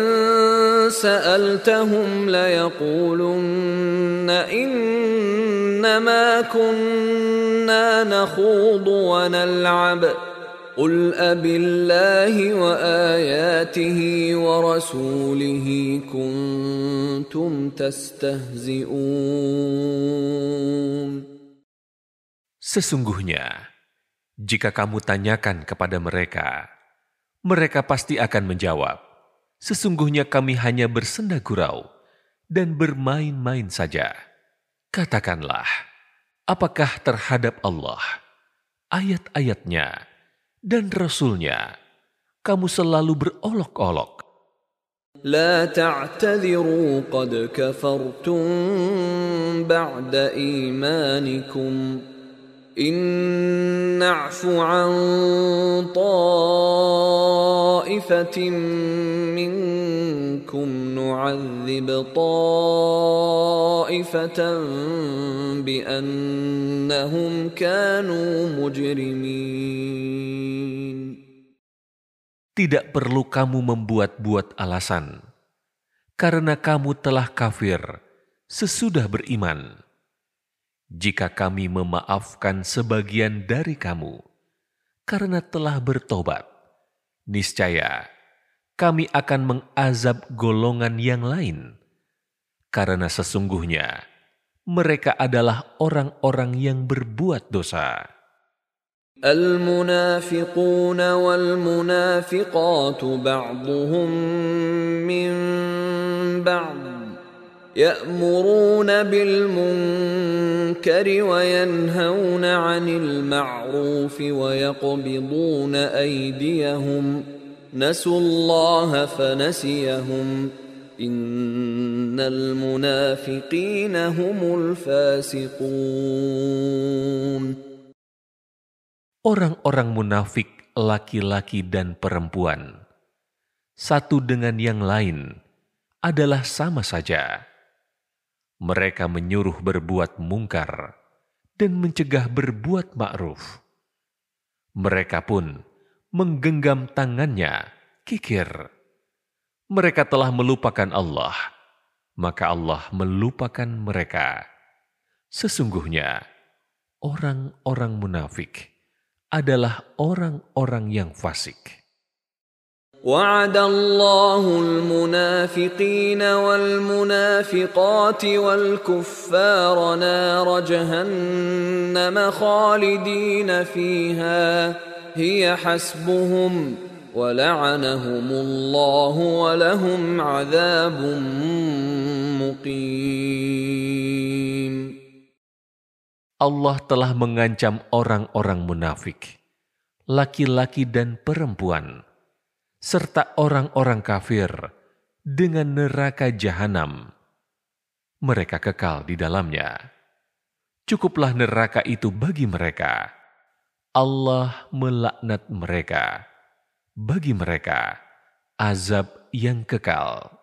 سألتهم ليقولن إنما كنا نخوض ونلعب قل أب الله وآياته ورسوله كنتم تستهزئون Sesungguhnya, jika kamu tanyakan kepada mereka, mereka pasti akan menjawab, Sesungguhnya kami hanya bersenda gurau dan bermain-main saja. Katakanlah, apakah terhadap Allah, ayat-ayatnya, dan Rasulnya, kamu selalu berolok-olok. لا تعتذروا قد كفرتم بعد إيمانكم إن نعف عن طائفة منكم نعذب طائفة بأنهم كانوا مجرمين Tidak perlu kamu membuat-buat alasan, karena kamu telah kafir sesudah beriman. Jika kami memaafkan sebagian dari kamu, karena telah bertobat, niscaya kami akan mengazab golongan yang lain, karena sesungguhnya mereka adalah orang-orang yang berbuat dosa. المنافقون والمنافقات بعضهم من بعض يأمرون بالمنكر وينهون عن المعروف ويقبضون أيديهم نسوا الله فنسيهم إن المنافقين هم الفاسقون Orang-orang munafik, laki-laki dan perempuan, satu dengan yang lain adalah sama saja. mereka menyuruh berbuat mungkar dan mencegah berbuat ma'ruf. Mereka pun menggenggam tangannya, kikir. Mereka telah melupakan Allah, maka Allah melupakan mereka. Sesungguhnya, orang-orang munafik adalah orang-orang yang fasik. وعد الله المنافقين والمنافقات والكفار نار جهنم خالدين فيها هي حسبهم ولعنهم الله ولهم عذاب مقيم Allah telah mengancam orang-orang munafik, laki-laki dan perempuan, serta orang-orang kafir dengan neraka jahanam. Mereka kekal di dalamnya. Cukuplah neraka itu bagi mereka. Allah melaknat mereka. Bagi mereka, azab yang kekal.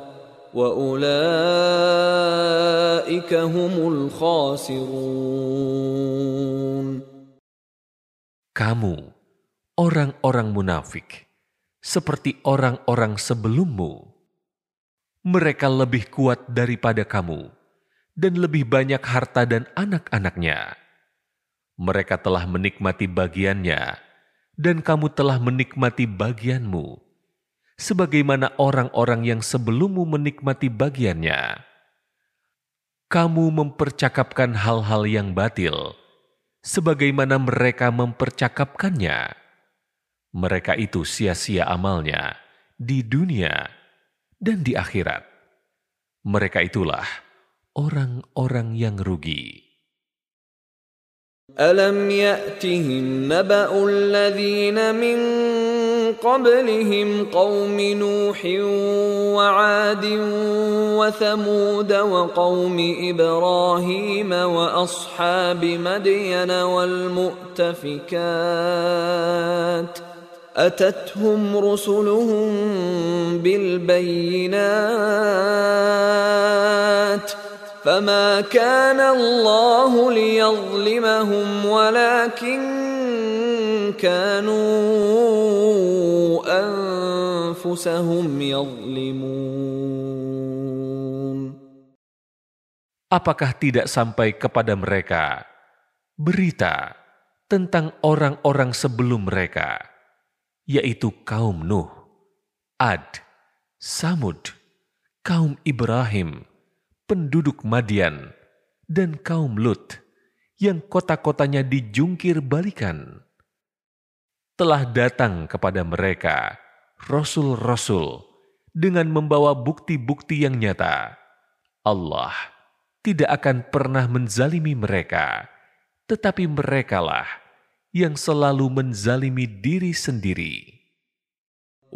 وأولئك هم الخاسرون Kamu, orang-orang munafik, seperti orang-orang sebelummu. Mereka lebih kuat daripada kamu dan lebih banyak harta dan anak-anaknya. Mereka telah menikmati bagiannya, dan kamu telah menikmati bagianmu, sebagaimana orang-orang yang sebelummu menikmati bagiannya. Kamu mempercakapkan hal-hal yang batil, sebagaimana mereka mempercakapkannya. Mereka itu sia-sia amalnya di dunia dan di akhirat. Mereka itulah orang-orang yang rugi. Alam ya'tihim naba'ul ladhina min قبلهم قوم نوح وعاد وثمود وقوم إبراهيم وأصحاب مدين والمؤتفكات أتتهم رسلهم بالبينات فما كان الله ليظلمهم ولكن كانوا أنفسهم يظلمون Apakah tidak sampai kepada mereka berita tentang orang-orang sebelum mereka, yaitu kaum Nuh, Ad, Samud, kaum Ibrahim, penduduk Madian, dan kaum Lut yang kota-kotanya dijungkir balikan. Telah datang kepada mereka rasul-rasul dengan membawa bukti-bukti yang nyata. Allah tidak akan pernah menzalimi mereka, tetapi merekalah yang selalu menzalimi diri sendiri.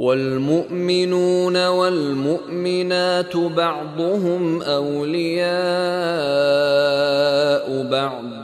والمؤمنون والمؤمنات بعضهم أولياء بعض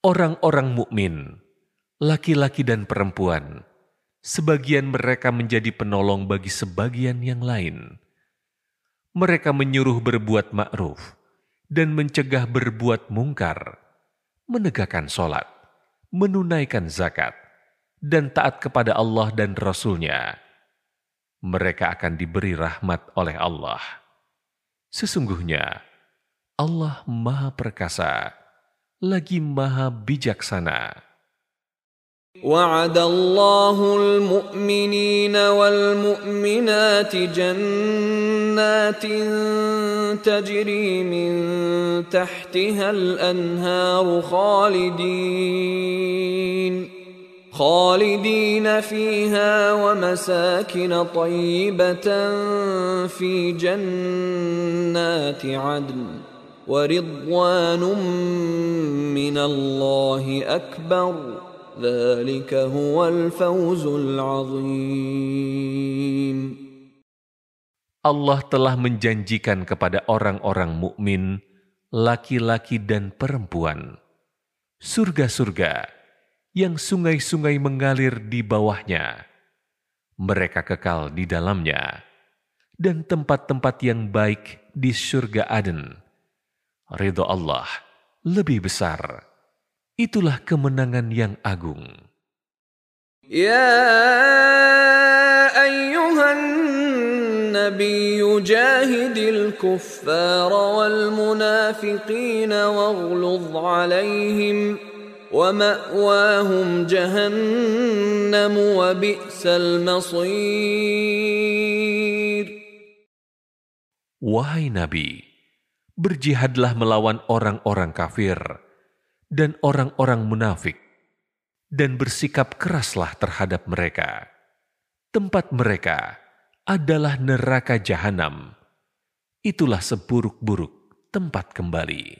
Orang-orang mukmin, laki-laki dan perempuan, sebagian mereka menjadi penolong bagi sebagian yang lain. Mereka menyuruh berbuat ma'ruf dan mencegah berbuat mungkar, menegakkan sholat, menunaikan zakat, dan taat kepada Allah dan Rasul-Nya. Mereka akan diberi rahmat oleh Allah. Sesungguhnya, Allah Maha Perkasa, lagi Maha Bijaksana. وعد الله المؤمنين والمؤمنات جنات تجري من تحتها الأنهار خالدين خالدين فيها ومساكن طيبة في جنات عدن ورضوان من الله اكبر ذلك هو الفوز العظيم Allah telah menjanjikan kepada orang-orang mukmin, laki-laki dan perempuan, surga-surga yang sungai-sungai mengalir di bawahnya. Mereka kekal di dalamnya, dan tempat-tempat yang baik di surga Aden. Ridho Allah lebih besar. Itulah kemenangan yang agung. يا أيها النبي جاهد الكفار والمنافقين واغلظ عليهم ومأواهم جهنم وبئس المصير Wahai Nabi, berjihadlah melawan orang-orang kafir dan orang-orang munafik, dan bersikap keraslah terhadap mereka. Tempat mereka adalah neraka jahanam. Itulah seburuk-buruk tempat kembali.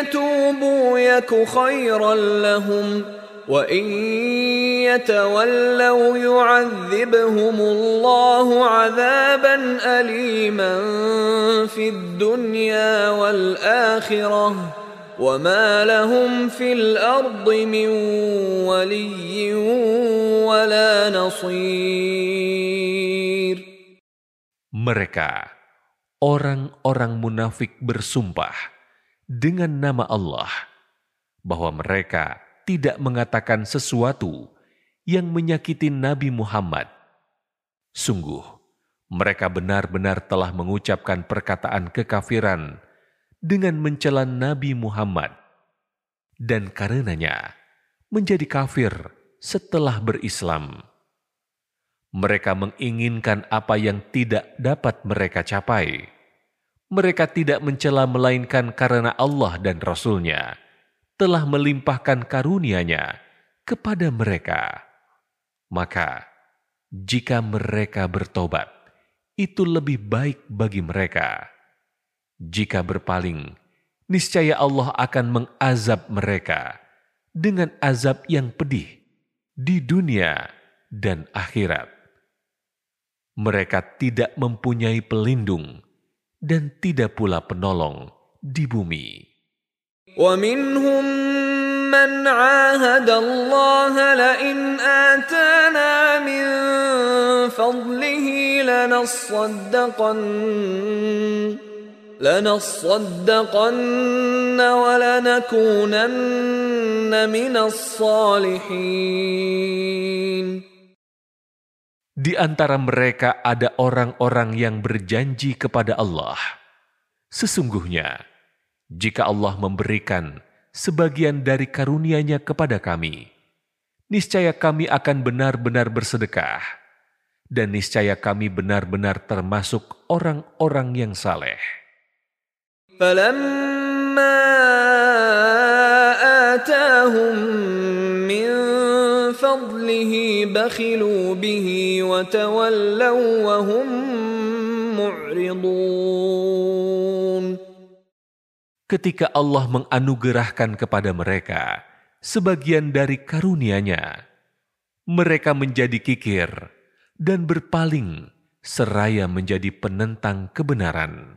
يتوبوا يك خيرا لهم وإن يتولوا يعذبهم الله عذابا أليما في الدنيا والآخرة وما لهم في الأرض من ولي ولا نصير. Mereka, orang-orang munafik bersumpah. Dengan nama Allah bahwa mereka tidak mengatakan sesuatu yang menyakiti Nabi Muhammad. Sungguh, mereka benar-benar telah mengucapkan perkataan kekafiran dengan mencela Nabi Muhammad, dan karenanya menjadi kafir setelah berislam. Mereka menginginkan apa yang tidak dapat mereka capai. Mereka tidak mencela melainkan karena Allah dan Rasul-Nya telah melimpahkan karunia-Nya kepada mereka. Maka, jika mereka bertobat, itu lebih baik bagi mereka. Jika berpaling, niscaya Allah akan mengazab mereka dengan azab yang pedih di dunia dan akhirat mereka tidak mempunyai pelindung dan tidak pula penolong di bumi. ومنهم من عاهد الله لئن آتانا من فضله لنصدقن لنصدقن ولنكونن من الصالحين Di antara mereka ada orang-orang yang berjanji kepada Allah. Sesungguhnya, jika Allah memberikan sebagian dari karunia-Nya kepada kami, niscaya kami akan benar-benar bersedekah, dan niscaya kami benar-benar termasuk orang-orang yang saleh. فلما آتاهم من فضله بخلوا به وتولوا وهم معرضون Ketika Allah menganugerahkan kepada mereka sebagian dari karunia-Nya, mereka menjadi kikir dan berpaling seraya menjadi penentang kebenaran.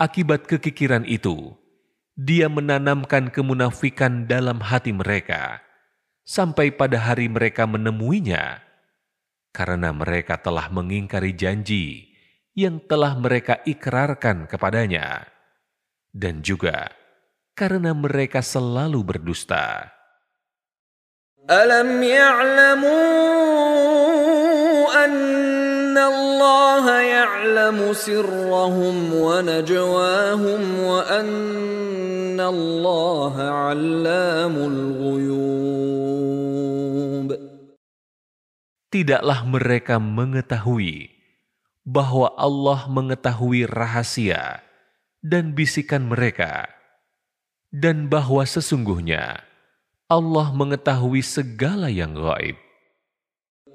Akibat kekikiran itu, dia menanamkan kemunafikan dalam hati mereka sampai pada hari mereka menemuinya, karena mereka telah mengingkari janji yang telah mereka ikrarkan kepadanya, dan juga karena mereka selalu berdusta. Alam ya'lamu an Tidaklah mereka mengetahui bahwa Allah mengetahui rahasia dan bisikan mereka dan bahwa sesungguhnya Allah mengetahui segala yang gaib.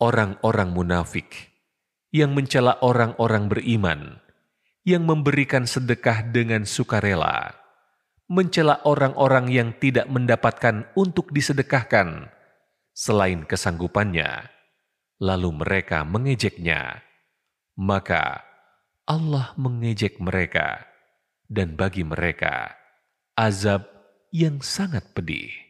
orang-orang munafik yang mencela orang-orang beriman, yang memberikan sedekah dengan sukarela, mencela orang-orang yang tidak mendapatkan untuk disedekahkan selain kesanggupannya, lalu mereka mengejeknya, maka Allah mengejek mereka, dan bagi mereka azab yang sangat pedih.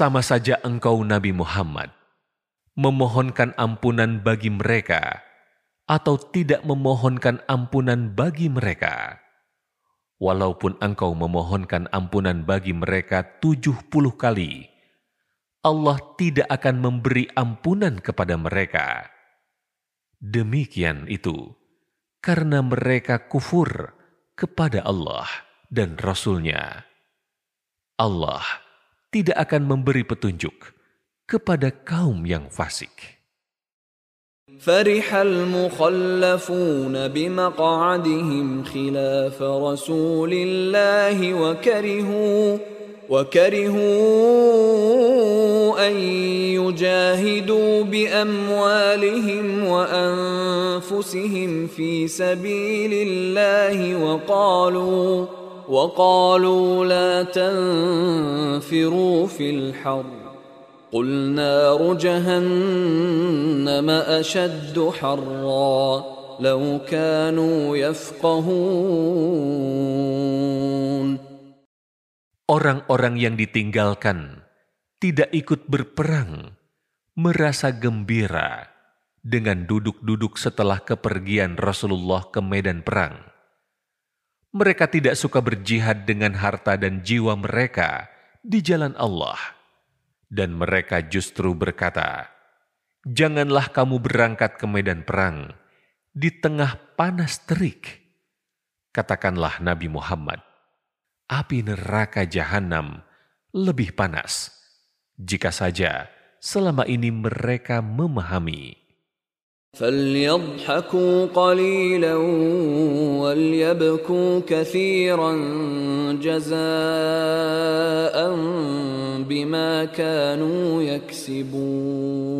Sama saja engkau Nabi Muhammad memohonkan ampunan bagi mereka atau tidak memohonkan ampunan bagi mereka. Walaupun engkau memohonkan ampunan bagi mereka tujuh puluh kali, Allah tidak akan memberi ampunan kepada mereka. Demikian itu, karena mereka kufur kepada Allah dan Rasul-Nya. Allah tidak akan memberi petunjuk kepada kaum yang fasik. فرح المخلفون بمقعدهم خلاف رسول الله وكرهوا وكرهوا أن يجاهدوا بأموالهم وأنفسهم في سبيل الله وقالوا وقالوا لا تنفروا في الحر قل نار جهنم أشد حرا لو كانوا يفقهون Orang-orang yang ditinggalkan tidak ikut berperang, merasa gembira dengan duduk-duduk setelah kepergian Rasulullah ke medan perang. Mereka tidak suka berjihad dengan harta dan jiwa mereka di jalan Allah. Dan mereka justru berkata, Janganlah kamu berangkat ke medan perang di tengah panas terik. Katakanlah Nabi Muhammad, api neraka jahanam lebih panas. Jika saja selama ini mereka memahami. فليضحكوا قليلا وليبكوا كثيرا جزاء بما كانوا يكسبون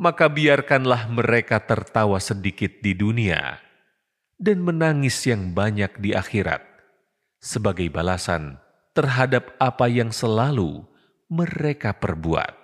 Maka biarkanlah mereka tertawa sedikit di dunia dan menangis yang banyak di akhirat sebagai balasan terhadap apa yang selalu mereka perbuat.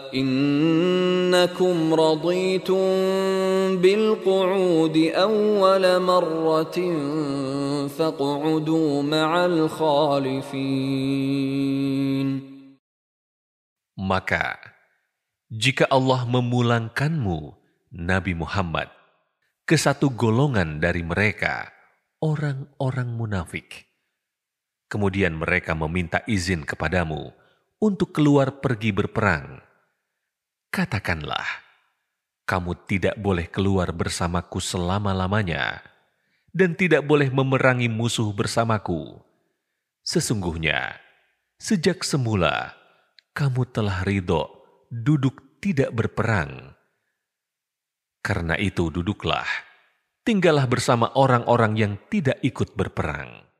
إنكم رضيتم بالقعود أول مرة فاقعدوا مع الخالفين Maka, jika Allah memulangkanmu, Nabi Muhammad, ke satu golongan dari mereka, orang-orang munafik, kemudian mereka meminta izin kepadamu untuk keluar pergi berperang, katakanlah, kamu tidak boleh keluar bersamaku selama-lamanya, dan tidak boleh memerangi musuh bersamaku. Sesungguhnya, sejak semula kamu telah ridho duduk tidak berperang. Karena itu duduklah, tinggallah bersama orang-orang yang tidak ikut berperang.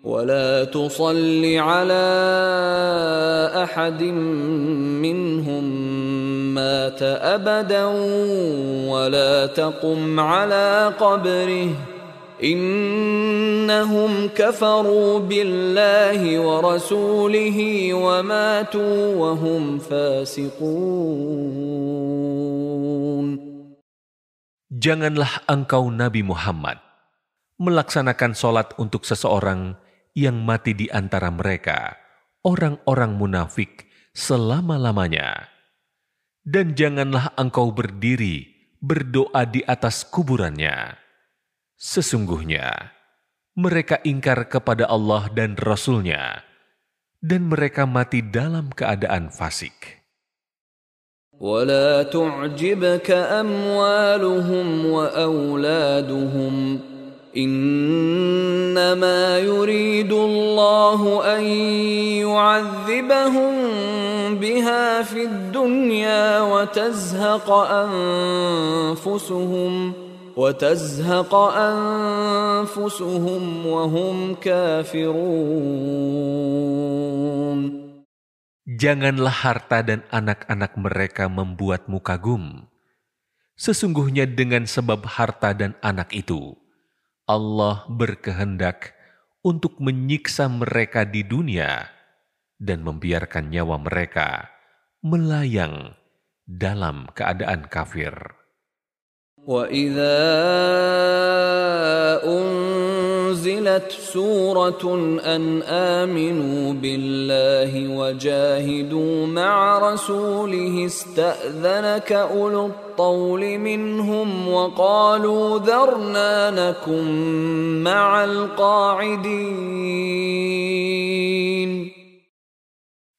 ولا تصل على أحد منهم مات أبدا ولا تقم على قبره. إنهم كفروا بالله ورسوله وماتوا وهم فاسقون. Janganlah engkau Nabi Muhammad melaksanakan solat untuk seseorang yang mati di antara mereka, orang-orang munafik, selama-lamanya. Dan janganlah engkau berdiri berdoa di atas kuburannya. Sesungguhnya, mereka ingkar kepada Allah dan Rasul-Nya, dan mereka mati dalam keadaan fasik. ولا تعجبك أموالهم وأولادهم انما يريد الله ان يعذبهم بها في الدنيا وتزهق انفسهم وتزهق انفسهم وهم كافرون Janganlah harta dan anak-anak mereka membuatmu kagum. Sesungguhnya dengan sebab harta dan anak itu, Allah berkehendak untuk menyiksa mereka di dunia dan membiarkan nyawa mereka melayang dalam keadaan kafir. وَإِذَا أنزلت سورة أن آمنوا بالله وجاهدوا مع رسوله استأذنك أولو الطول منهم وقالوا ذرنا نكن مع القاعدين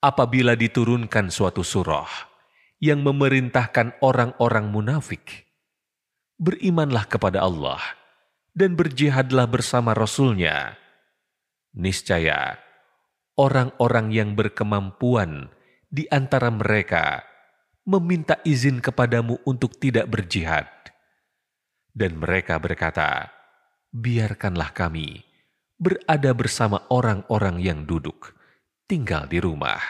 Apabila diturunkan suatu surah yang memerintahkan orang-orang munafik, berimanlah kepada Allah – dan berjihadlah bersama Rasulnya. Niscaya, orang-orang yang berkemampuan di antara mereka meminta izin kepadamu untuk tidak berjihad. Dan mereka berkata, biarkanlah kami berada bersama orang-orang yang duduk, tinggal di rumah.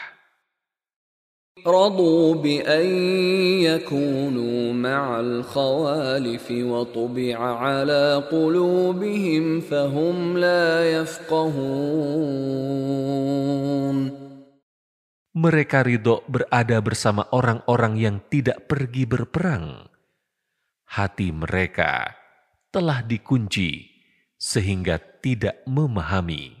رضوا بأن يكونوا مع الخوالف وطبع على قلوبهم فهم لا يفقهون Mereka ridho berada bersama orang-orang yang tidak pergi berperang. Hati mereka telah dikunci sehingga tidak memahami.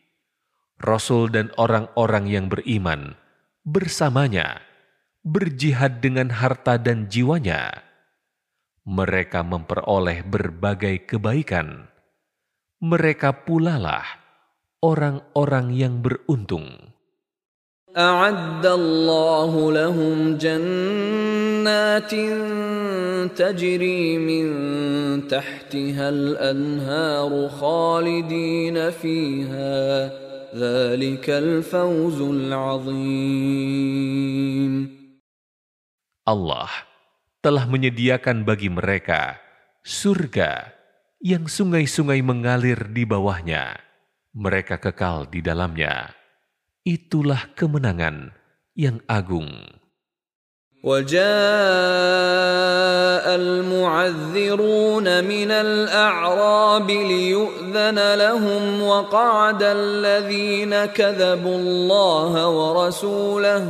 Rasul dan orang-orang yang beriman bersamanya berjihad dengan harta dan jiwanya. Mereka memperoleh berbagai kebaikan. Mereka pulalah orang-orang yang beruntung. أعد الله لهم جنات تجري من تحتها الأنهار خالدين فيها Allah telah menyediakan bagi mereka surga yang sungai-sungai mengalir di bawahnya. Mereka kekal di dalamnya. Itulah kemenangan yang agung. وجاء المعذرون من الاعراب ليؤذن لهم وقعد الذين كذبوا الله ورسوله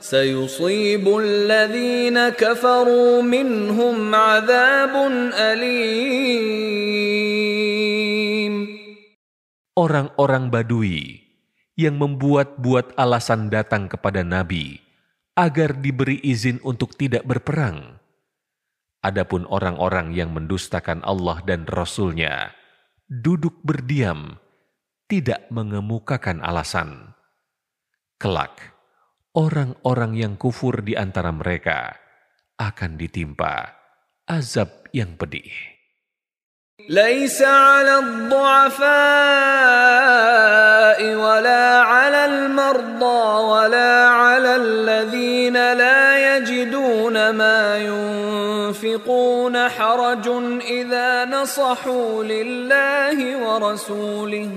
سيصيب الذين كفروا منهم عذاب أليم Orang-orang Badui yang membuat-buat alasan datang kepada Nabi agar diberi izin untuk tidak berperang. Adapun orang-orang yang mendustakan Allah dan Rasul-Nya, duduk berdiam, tidak mengemukakan alasan. Kelak, orang-orang yang kufur di antara mereka akan ditimpa azab yang pedih. ليس على الضعفاء ولا على المرضى ولا على الذين لا يجدون ما ينفقون حرج إذا نصحوا لله ورسوله.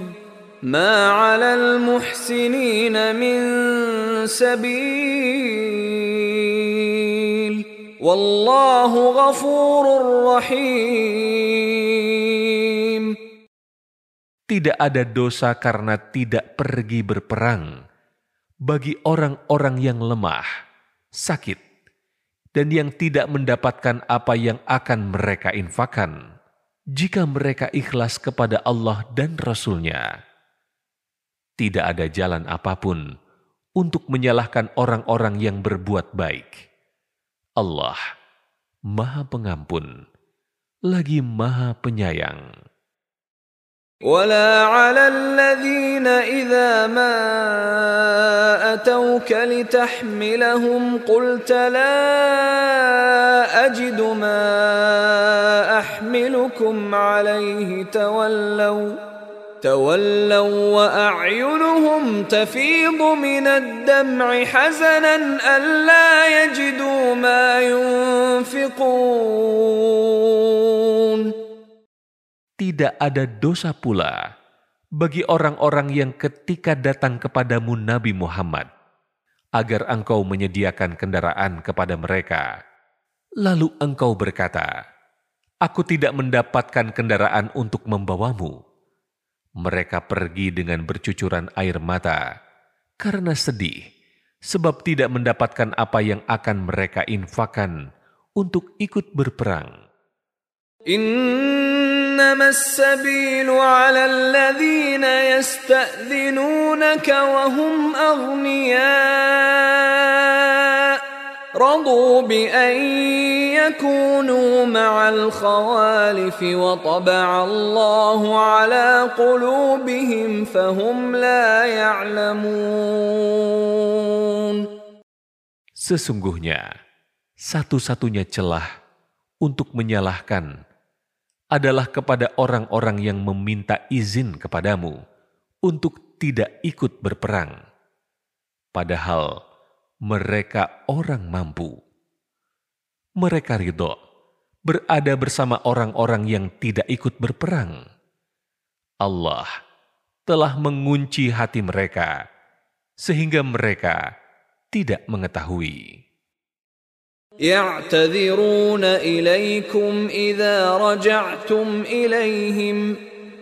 ما على المحسنين من سبيل. Wallahu ghafurur rahim. Tidak ada dosa karena tidak pergi berperang bagi orang-orang yang lemah, sakit, dan yang tidak mendapatkan apa yang akan mereka infakan jika mereka ikhlas kepada Allah dan Rasul-Nya. Tidak ada jalan apa pun untuk menyalahkan orang-orang yang berbuat baik Allah Maha Pengampun, lagi Maha Penyayang. ولا على الذين إذا ما أتوك لتحملهم قلت لا أجد ما أحملكم عليه تولوا تولوا وأعينهم تفيض من الدمع حزنا ألا يجدوا ما ينفقون tidak ada dosa pula bagi orang-orang yang ketika datang kepadamu Nabi Muhammad, agar engkau menyediakan kendaraan kepada mereka. Lalu engkau berkata, Aku tidak mendapatkan kendaraan untuk membawamu. Mereka pergi dengan bercucuran air mata karena sedih, sebab tidak mendapatkan apa yang akan mereka infakan untuk ikut berperang. إنما السبيل على الذين يستأذنونك وهم أغنياء رضوا بأن يكونوا مع الخوالف وطبع الله على قلوبهم فهم لا يعلمون Sesungguhnya, satu-satunya celah untuk menyalahkan adalah kepada orang-orang yang meminta izin kepadamu untuk tidak ikut berperang, padahal mereka orang mampu. Mereka ridho berada bersama orang-orang yang tidak ikut berperang. Allah telah mengunci hati mereka sehingga mereka tidak mengetahui. يعتذرون اليكم اذا رجعتم اليهم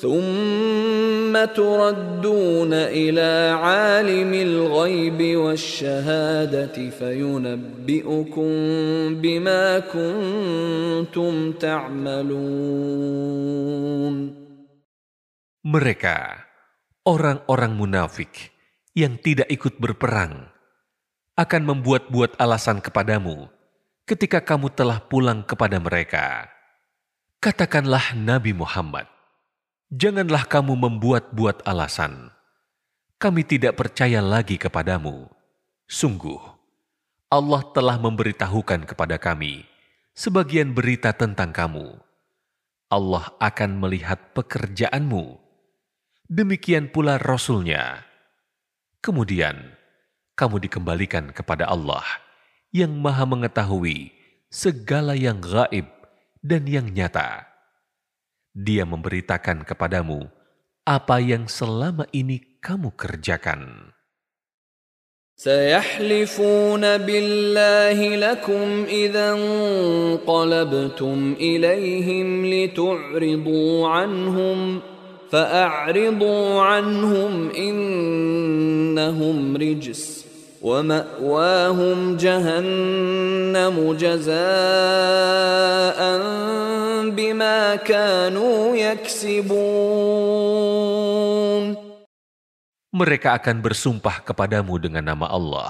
ثم تردون إلى عالم الغيب والشهادة فينبئكم بما كنتم تعملون Mereka, orang-orang munafik yang tidak ikut berperang, akan membuat-buat alasan kepadamu ketika kamu telah pulang kepada mereka. Katakanlah Nabi Muhammad, Janganlah kamu membuat-buat alasan. Kami tidak percaya lagi kepadamu. Sungguh, Allah telah memberitahukan kepada kami sebagian berita tentang kamu. Allah akan melihat pekerjaanmu. Demikian pula Rasulnya. Kemudian, kamu dikembalikan kepada Allah yang maha mengetahui segala yang gaib dan yang nyata dia memberitakan kepadamu apa yang selama ini kamu kerjakan. سيحلفون بالله لكم إذا انقلبتم إليهم لتعرضوا عنهم فأعرضوا عنهم إنهم رجس ومأواهم جهنم جزاء بما كانوا يكسبون Mereka akan bersumpah kepadamu dengan nama Allah.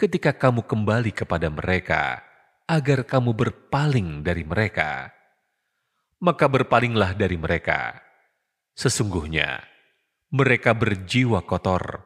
Ketika kamu kembali kepada mereka, agar kamu berpaling dari mereka, maka berpalinglah dari mereka. Sesungguhnya mereka berjiwa kotor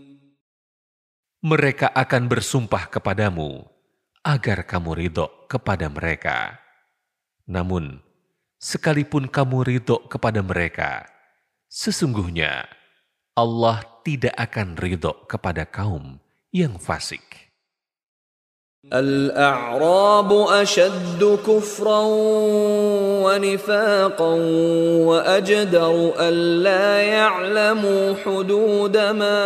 Mereka akan bersumpah kepadamu agar kamu ridho kepada mereka. Namun, sekalipun kamu ridho kepada mereka, sesungguhnya Allah tidak akan ridho kepada kaum yang fasik. الأعراب أشد كفرا ونفاقا وأجدر ألا يعلموا حدود ما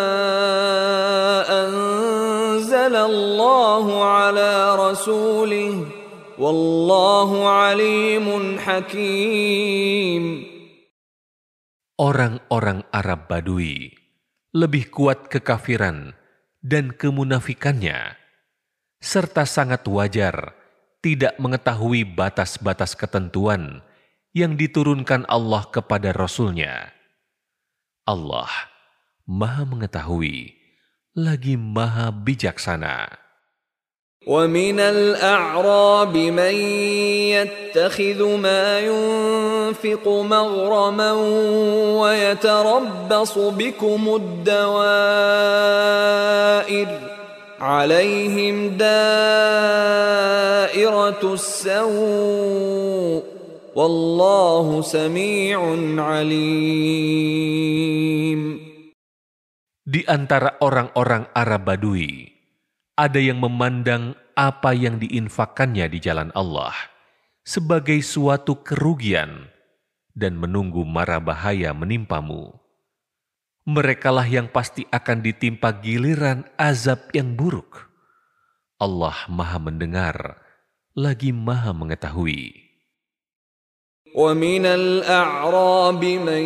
أنزل الله على رسوله والله عليم حكيم Orang-orang Arab Badui lebih kuat kekafiran dan kemunafikannya, serta sangat wajar tidak mengetahui batas-batas ketentuan yang diturunkan Allah kepada Rasul-Nya. Allah Maha Mengetahui, lagi Maha Bijaksana. ومن الأعراب من يتخذ ما ينفق مغرما ويتربص بكم الدوائر عليهم دائرة السوء والله سميع عليم Di antara orang-orang Arab Badui, ada yang memandang apa yang diinfakannya di jalan Allah sebagai suatu kerugian dan menunggu mara bahaya menimpamu. Merekalah yang pasti akan ditimpa giliran azab yang buruk. Allah Maha Mendengar, lagi Maha Mengetahui. ومن الأعراب من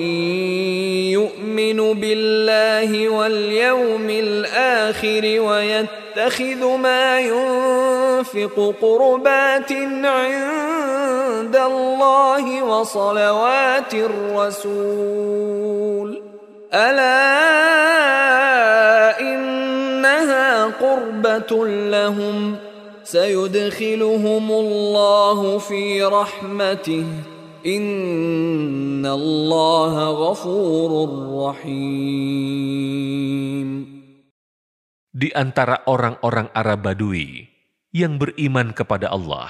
يؤمن بالله واليوم الآخر ويتخذ ما ينفق قربات عند الله وصلوات الرسول ألا إنها قربة لهم سيدخلهم الله في رحمته إن الله غفور رحيم Di antara orang-orang Arab Badui yang beriman kepada Allah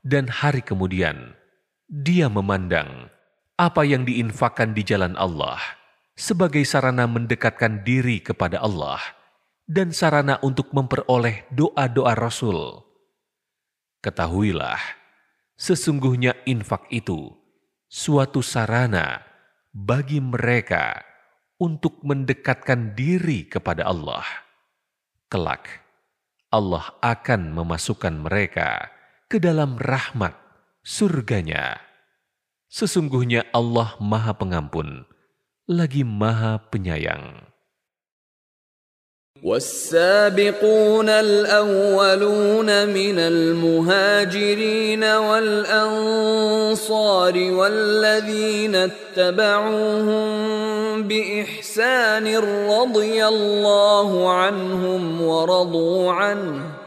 dan hari kemudian, dia memandang apa yang diinfakkan di jalan Allah sebagai sarana mendekatkan diri kepada Allah dan sarana untuk memperoleh doa-doa Rasul. Ketahuilah, sesungguhnya infak itu suatu sarana bagi mereka untuk mendekatkan diri kepada Allah. Kelak, Allah akan memasukkan mereka ke dalam rahmat surganya. Sesungguhnya Allah Maha Pengampun, lagi Maha Penyayang. والسابقون الأولون من المهاجرين والأنصار والذين اتبعوهم بإحسان رضي الله عنهم ورضوا عنه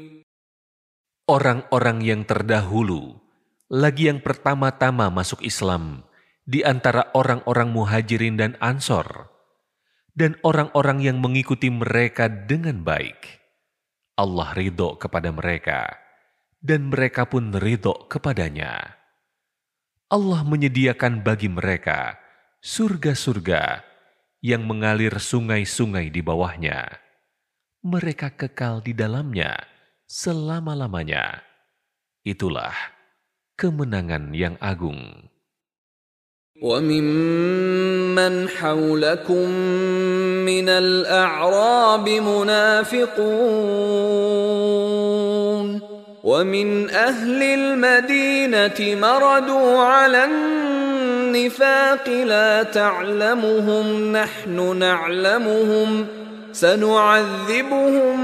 Orang-orang yang terdahulu, lagi yang pertama-tama masuk Islam, di antara orang-orang muhajirin dan ansor, dan orang-orang yang mengikuti mereka dengan baik. Allah ridho kepada mereka, dan mereka pun ridho kepadanya. Allah menyediakan bagi mereka surga-surga yang mengalir sungai-sungai di bawahnya. Mereka kekal di dalamnya selama-lamanya. Itulah kemenangan yang agung. وممن حولكم من الأعراب منافقون ومن أهل المدينة مردوا على النفاق لا تعلمهم نحن نعلمهم سنعذبهم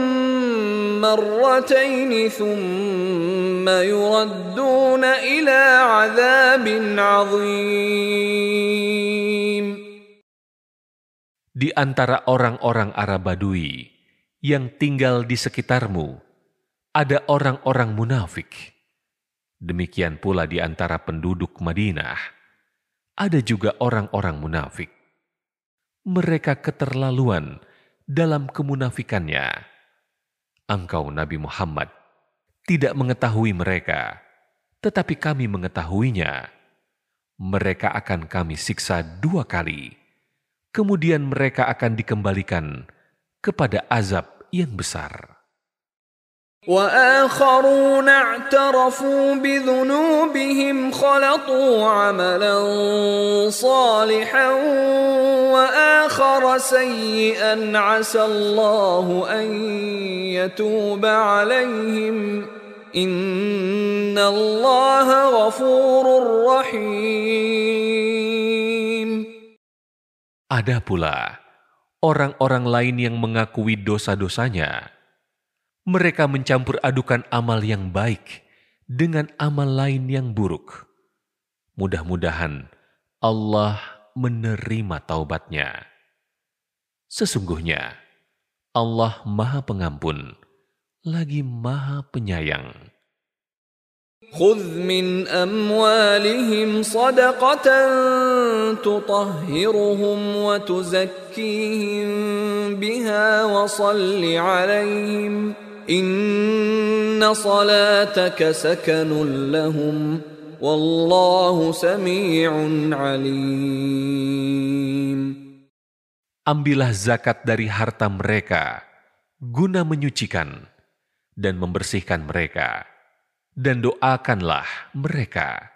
مرتين ثم يردون إلى عذاب عظيم Di antara orang-orang Arab Badui yang tinggal di sekitarmu, ada orang-orang munafik. Demikian pula di antara penduduk Madinah, ada juga orang-orang munafik. Mereka keterlaluan dalam kemunafikannya engkau Nabi Muhammad tidak mengetahui mereka, tetapi kami mengetahuinya. Mereka akan kami siksa dua kali, kemudian mereka akan dikembalikan kepada azab yang besar. وآخرون اعترفوا بذنوبهم خلطوا عملا صالحا وآخر سيئا عسى الله أن يتوب عليهم إن الله غفور رحيم Ada pula orang-orang lain yang mengakui dosa-dosanya mereka mencampur adukan amal yang baik dengan amal lain yang buruk. Mudah-mudahan Allah menerima taubatnya. Sesungguhnya Allah Maha Pengampun, lagi Maha Penyayang. خذ من أموالهم صدقة تطهرهم وتزكيهم بها وصل عليهم Wallahu alim. Ambillah zakat dari harta mereka guna menyucikan dan membersihkan mereka dan doakanlah mereka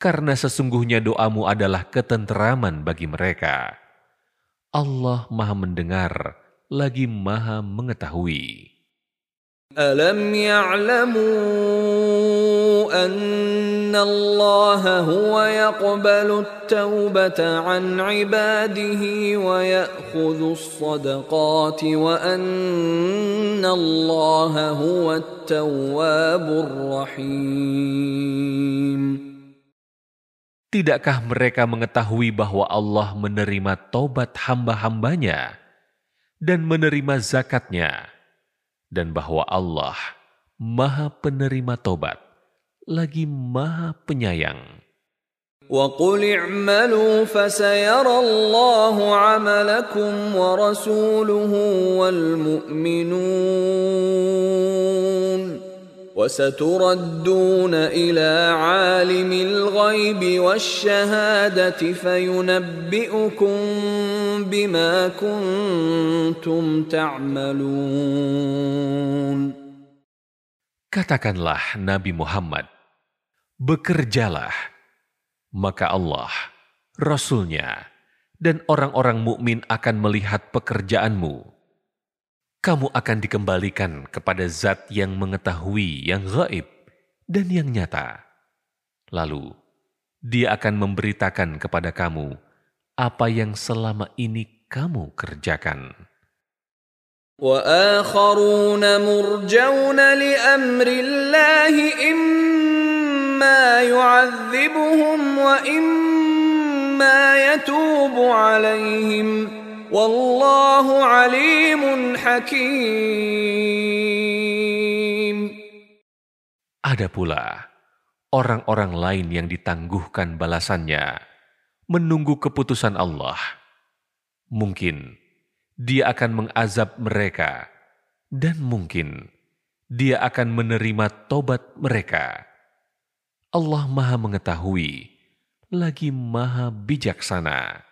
karena sesungguhnya doamu adalah ketenteraman bagi mereka. Allah Maha Mendengar lagi Maha Mengetahui. ألم يعلموا أن الله هو يقبل التوبة عن عباده ويأخذ الصدقات وأن الله هو التواب الرحيم Tidakkah mereka mengetahui bahwa Allah menerima tobat hamba-hambanya dan menerima zakatnya? dan bahwa Allah Maha Penerima Tobat, lagi Maha Penyayang. وقل اعملوا فسيرى الله عملكم ورسوله والمؤمنون وستردون إلى عالم الغيب والشهادة فينبئكم بما كنتم تعملون Katakanlah Nabi Muhammad, bekerjalah, maka Allah, Rasulnya, dan orang-orang mukmin akan melihat pekerjaanmu kamu akan dikembalikan kepada zat yang mengetahui yang gaib dan yang nyata. Lalu, dia akan memberitakan kepada kamu apa yang selama ini kamu kerjakan. وآخرون مرجون لأمر الله إما يعذبهم وإما يتوب عليهم Wallahu alimun hakim. Ada pula orang-orang lain yang ditangguhkan balasannya, menunggu keputusan Allah. Mungkin dia akan mengazab mereka, dan mungkin dia akan menerima tobat mereka. Allah Maha Mengetahui, lagi Maha Bijaksana.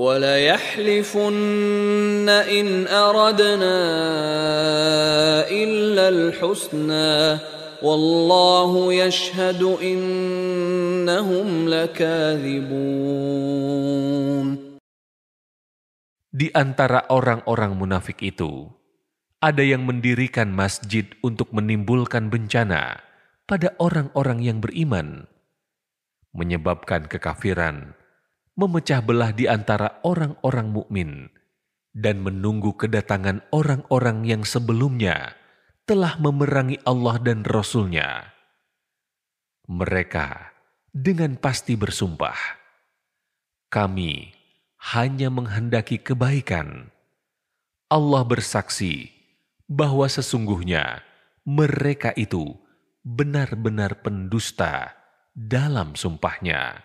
وليحلفن ان اردنا الا الحسنى والله يشهد انهم لكاذبون Di antara orang-orang munafik itu, ada yang mendirikan masjid untuk menimbulkan bencana pada orang-orang yang beriman, menyebabkan kekafiran, memecah belah di antara orang-orang mukmin, dan menunggu kedatangan orang-orang yang sebelumnya telah memerangi Allah dan Rasul-Nya. Mereka dengan pasti bersumpah, kami hanya menghendaki kebaikan. Allah bersaksi bahwa sesungguhnya mereka itu benar-benar pendusta dalam sumpahnya.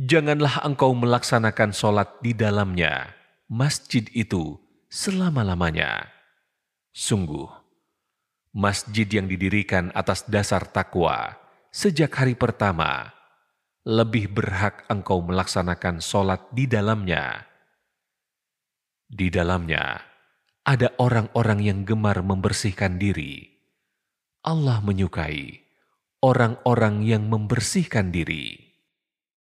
Janganlah engkau melaksanakan sholat di dalamnya, masjid itu selama-lamanya. Sungguh, masjid yang didirikan atas dasar takwa sejak hari pertama, lebih berhak engkau melaksanakan sholat di dalamnya. Di dalamnya ada orang-orang yang gemar membersihkan diri. Allah menyukai orang-orang yang membersihkan diri.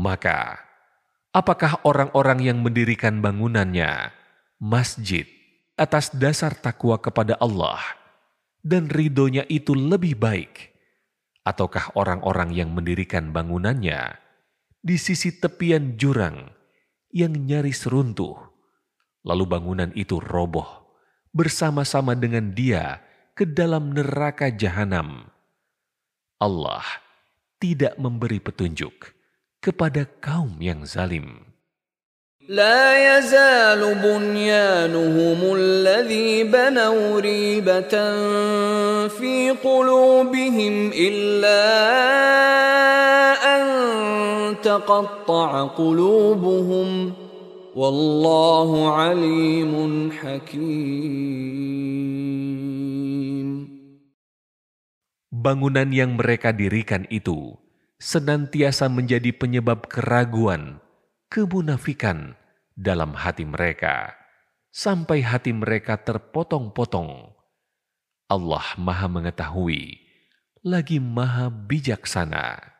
Maka, apakah orang-orang yang mendirikan bangunannya, masjid, atas dasar takwa kepada Allah, dan ridhonya itu lebih baik? Ataukah orang-orang yang mendirikan bangunannya di sisi tepian jurang yang nyaris runtuh, lalu bangunan itu roboh bersama-sama dengan dia ke dalam neraka jahanam? Allah tidak memberi petunjuk kepada kaum yang zalim. لا يزال بنيانهم الذي بنوا ريبة في قلوبهم إلا أن تقطع قلوبهم والله عليم حكيم Bangunan yang mereka dirikan itu senantiasa menjadi penyebab keraguan, kemunafikan dalam hati mereka, sampai hati mereka terpotong-potong. Allah Maha Mengetahui, lagi Maha Bijaksana.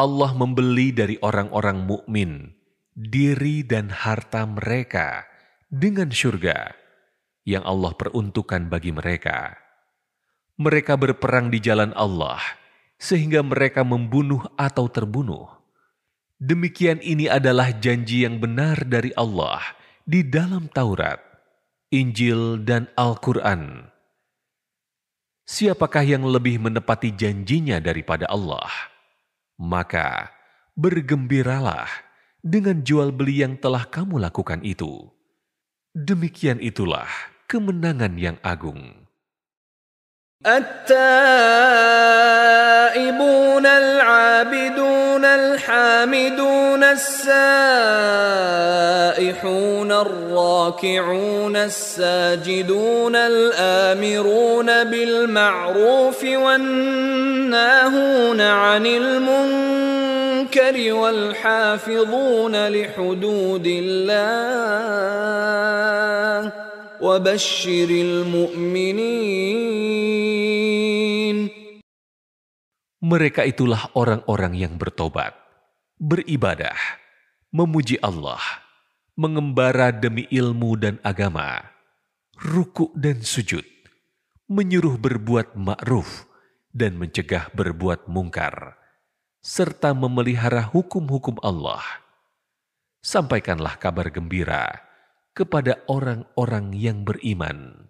Allah membeli dari orang-orang mukmin diri dan harta mereka dengan surga yang Allah peruntukkan bagi mereka. Mereka berperang di jalan Allah sehingga mereka membunuh atau terbunuh. Demikian ini adalah janji yang benar dari Allah di dalam Taurat, Injil, dan Al-Quran. Siapakah yang lebih menepati janjinya daripada Allah? Maka bergembiralah dengan jual beli yang telah kamu lakukan itu. Demikian itulah kemenangan yang agung. التائبون العابدون الحامدون السائحون الراكعون الساجدون الآمرون بالمعروف والناهون عن المنكر والحافظون لحدود الله وبشر المؤمنين Mereka itulah orang-orang yang bertobat, beribadah, memuji Allah, mengembara demi ilmu dan agama, ruku dan sujud, menyuruh berbuat ma'ruf dan mencegah berbuat mungkar, serta memelihara hukum-hukum Allah. Sampaikanlah kabar gembira kepada orang-orang yang beriman.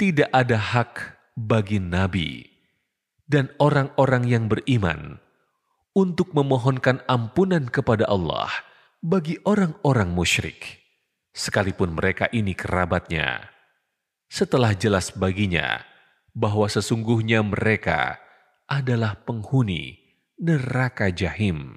Tidak ada hak bagi nabi dan orang-orang yang beriman untuk memohonkan ampunan kepada Allah bagi orang-orang musyrik, sekalipun mereka ini kerabatnya. Setelah jelas baginya bahwa sesungguhnya mereka adalah penghuni neraka jahim.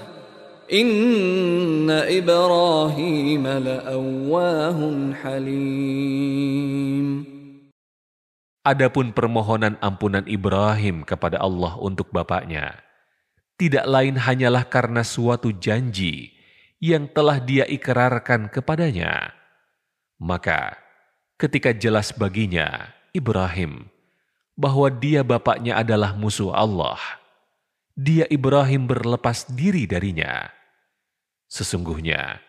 Inna Ibrahim la'awwahun halim. Adapun permohonan ampunan Ibrahim kepada Allah untuk bapaknya, tidak lain hanyalah karena suatu janji yang telah dia ikrarkan kepadanya. Maka ketika jelas baginya, Ibrahim, bahwa dia bapaknya adalah musuh Allah, dia Ibrahim berlepas diri darinya Sesungguhnya,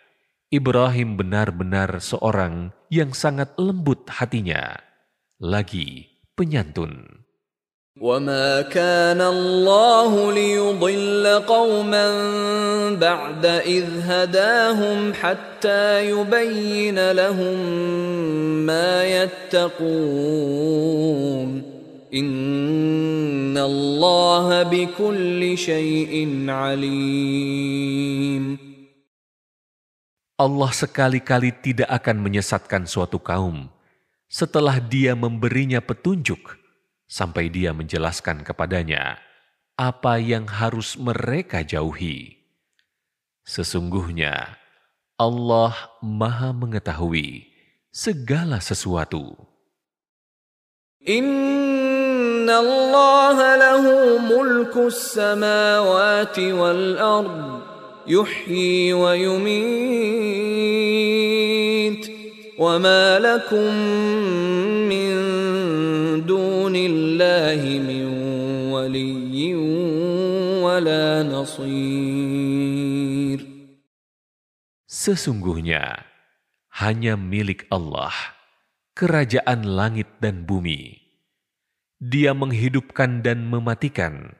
Ibrahim benar-benar seorang yang sangat lembut hatinya, lagi penyantun. وما كان الله ليضل قوما بعد إذ هداهم حتى يبين لهم ما يتقون إن الله بكل شيء عليم Allah sekali-kali tidak akan menyesatkan suatu kaum setelah dia memberinya petunjuk sampai dia menjelaskan kepadanya apa yang harus mereka jauhi. Sesungguhnya Allah Maha Mengetahui segala sesuatu. Inna Allah lahu mulku samawati wal ard wa yumit wa ma lakum min dunillahi min waliyyin wala nasir Sesungguhnya hanya milik Allah kerajaan langit dan bumi. Dia menghidupkan dan mematikan.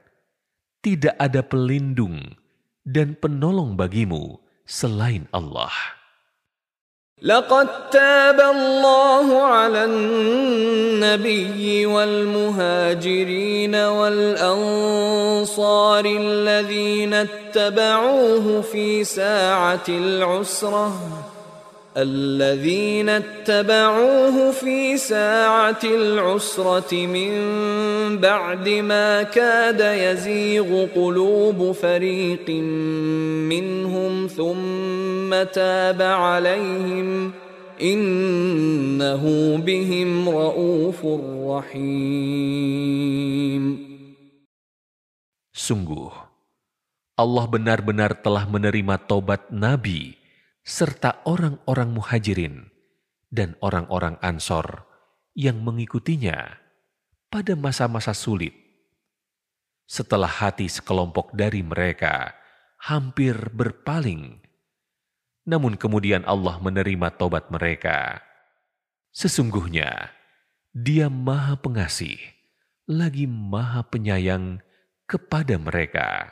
Tidak ada pelindung dan penolong bagimu selain Allah. لقد تاب الله على النبي والمهاجرين والأنصار الذين اتبعوه في ساعة العسرة الذين اتبعوه في ساعة العسرة من بعد ما كاد يزيغ قلوب فريق منهم ثم تاب عليهم إنه بهم رؤوف رحيم. Sungguh, Allah benar-benar telah menerima tobat Nabi serta orang-orang muhajirin dan orang-orang ansor yang mengikutinya pada masa-masa sulit. Setelah hati sekelompok dari mereka hampir berpaling, namun kemudian Allah menerima tobat mereka. Sesungguhnya, Dia Maha Pengasih, lagi Maha Penyayang kepada mereka.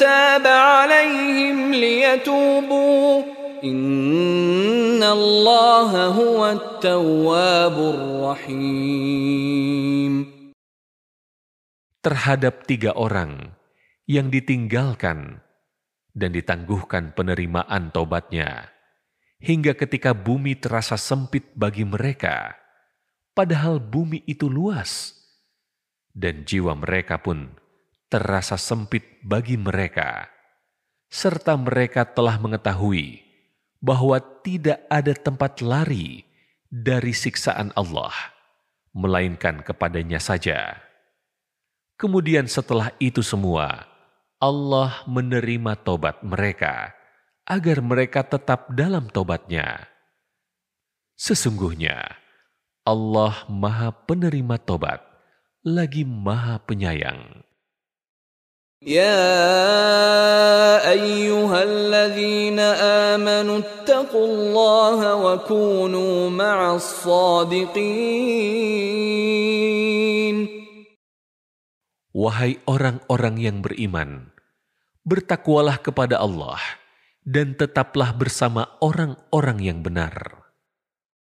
تاب عليهم ليتوبوا إن الله هو التواب الرحيم terhadap tiga orang yang ditinggalkan dan ditangguhkan penerimaan tobatnya hingga ketika bumi terasa sempit bagi mereka padahal bumi itu luas dan jiwa mereka pun terasa sempit bagi mereka serta mereka telah mengetahui bahwa tidak ada tempat lari dari siksaan Allah melainkan kepadanya saja Kemudian setelah itu semua, Allah menerima tobat mereka agar mereka tetap dalam tobatnya. Sesungguhnya Allah Maha Penerima Tobat, lagi Maha Penyayang. يا أيها الذين آمنوا اتقوا الله وكونوا مع الصادقين Wahai orang-orang yang beriman, bertakwalah kepada Allah dan tetaplah bersama orang-orang yang benar.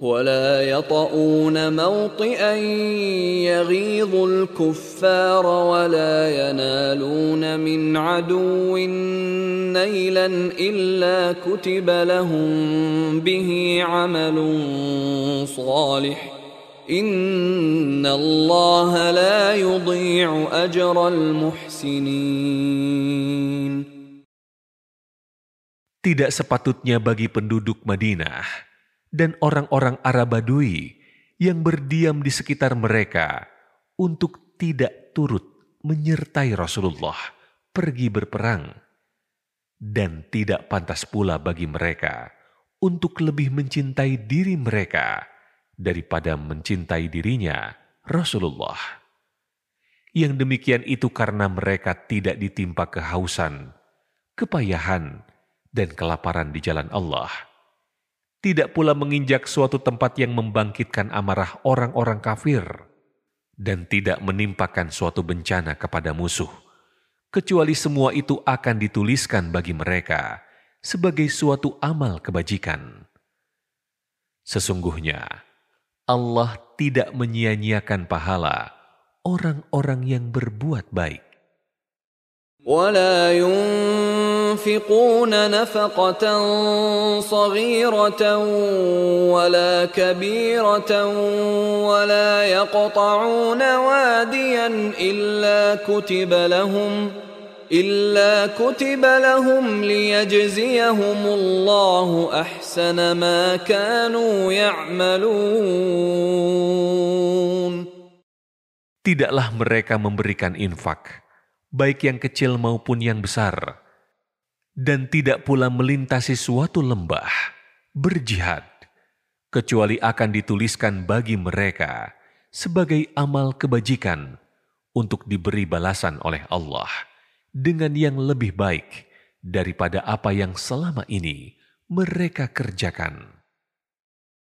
ولا يطؤون موطئا يغيظ الكفار ولا ينالون من عدو نيلا الا كتب لهم به عمل صالح ان الله لا يضيع اجر المحسنين Tidak sepatutnya bagi penduduk Madinah dan orang-orang Arab Badui yang berdiam di sekitar mereka untuk tidak turut menyertai Rasulullah pergi berperang, dan tidak pantas pula bagi mereka untuk lebih mencintai diri mereka daripada mencintai dirinya Rasulullah. Yang demikian itu karena mereka tidak ditimpa kehausan, kepayahan, dan kelaparan di jalan Allah. Tidak pula menginjak suatu tempat yang membangkitkan amarah orang-orang kafir, dan tidak menimpakan suatu bencana kepada musuh, kecuali semua itu akan dituliskan bagi mereka sebagai suatu amal kebajikan. Sesungguhnya, Allah tidak menyia-nyiakan pahala orang-orang yang berbuat baik. ولا ينفقون نفقة صغيرة ولا كبيرة ولا يقطعون واديا إلا كتب لهم إلا كتب لهم ليجزيهم الله أحسن ما كانوا يعملون. Tidaklah mereka memberikan infak, baik yang kecil maupun yang besar, dan tidak pula melintasi suatu lembah, berjihad, kecuali akan dituliskan bagi mereka sebagai amal kebajikan untuk diberi balasan oleh Allah dengan yang lebih baik daripada apa yang selama ini mereka kerjakan.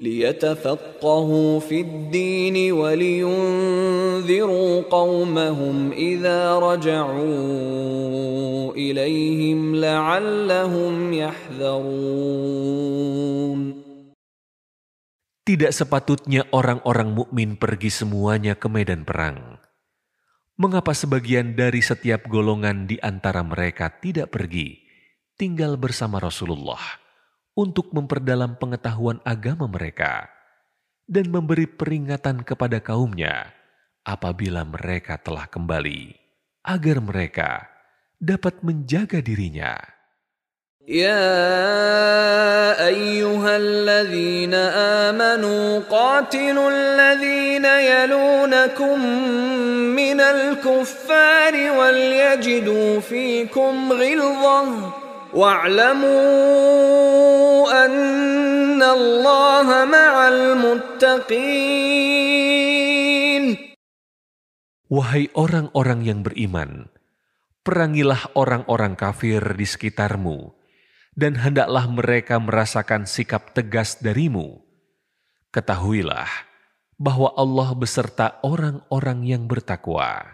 ليتفقهوا في الدين ولينذروا قومهم اذا رجعوا اليهم لعلهم يحذرون Tidak sepatutnya orang-orang mukmin pergi semuanya ke medan perang. Mengapa sebagian dari setiap golongan di antara mereka tidak pergi, tinggal bersama Rasulullah? untuk memperdalam pengetahuan agama mereka dan memberi peringatan kepada kaumnya apabila mereka telah kembali, agar mereka dapat menjaga dirinya. يا أيها الذين آمنوا قاتلوا الذين يلونكم من الكفار وليجدوا فيكم غلظة واعلموا أن الله مع المتقين Wahai orang-orang yang beriman, perangilah orang-orang kafir di sekitarmu, dan hendaklah mereka merasakan sikap tegas darimu. Ketahuilah bahwa Allah beserta orang-orang yang bertakwa.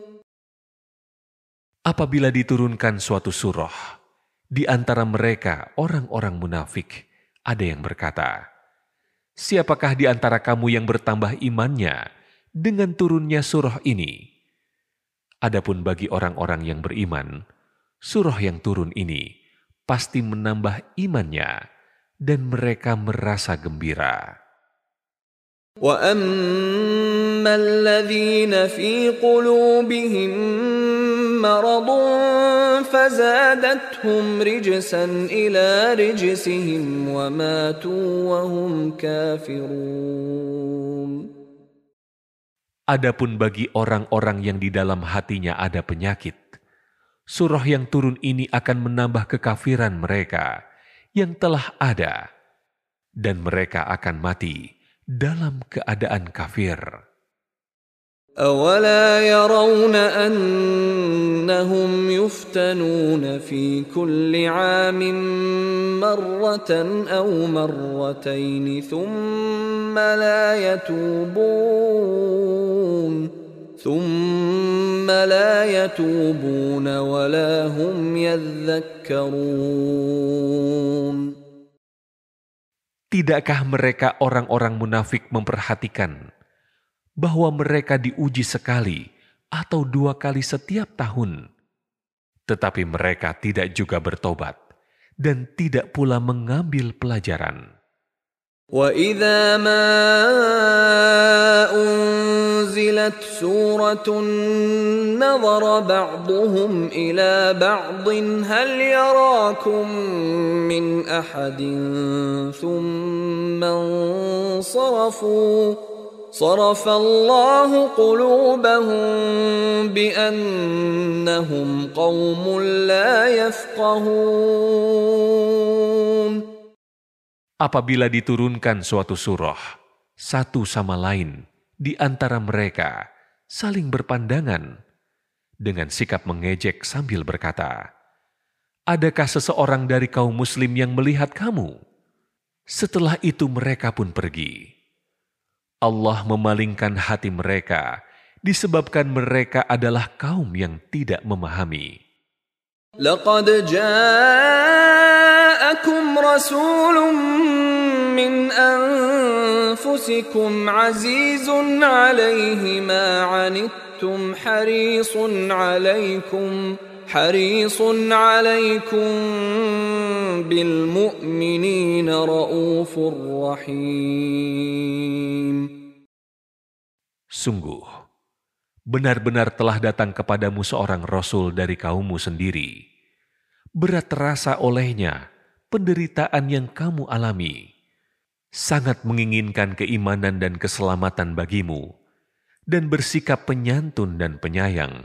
Apabila diturunkan suatu surah, di antara mereka orang-orang munafik, ada yang berkata, Siapakah di antara kamu yang bertambah imannya dengan turunnya surah ini? Adapun bagi orang-orang yang beriman, surah yang turun ini pasti menambah imannya dan mereka merasa gembira. واما الذين في قلوبهم مرض فزادتهم رجسا الى رجسهم وماتوا وهم كافرون Adapun bagi orang-orang yang di dalam hatinya ada penyakit, surah yang turun ini akan menambah kekafiran mereka yang telah ada, dan mereka akan mati dalam keadaan kafir. أولا يرون أنهم يفتنون في كل عام مرة أو مرتين ثم لا يتوبون ثم لا يتوبون ولا هم يذكرون Tidakkah mereka orang-orang munafik memperhatikan bahwa mereka diuji sekali atau dua kali setiap tahun, tetapi mereka tidak juga bertobat dan tidak pula mengambil pelajaran. وَإِذَا مَا أُنزِلَتْ سُورَةٌ نَظَرَ بَعْضُهُمْ إِلَى بَعْضٍ هَلْ يَرَاكُم مِّنْ أَحَدٍ ثُمَّ انصَرَفُوا صرف الله قلوبهم بأنهم قوم لا يفقهون Apabila diturunkan suatu surah, satu sama lain di antara mereka saling berpandangan dengan sikap mengejek sambil berkata, Adakah seseorang dari kaum muslim yang melihat kamu? Setelah itu mereka pun pergi. Allah memalingkan hati mereka disebabkan mereka adalah kaum yang tidak memahami. لقد جاءكم رسول من أنفسكم عزيز عليه ما عنتم حريص عليكم حريص عليكم بالمؤمنين رؤوف رحيم Sungguh, benar-benar telah datang kepadamu seorang Rasul dari kaummu sendiri. Berat terasa olehnya penderitaan yang kamu alami. Sangat menginginkan keimanan dan keselamatan bagimu, dan bersikap penyantun dan penyayang,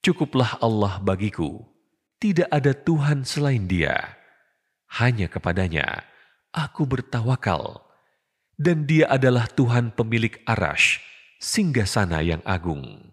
Cukuplah Allah bagiku, tidak ada Tuhan selain Dia. Hanya kepadanya aku bertawakal, dan Dia adalah Tuhan pemilik arash, singgah sana yang agung.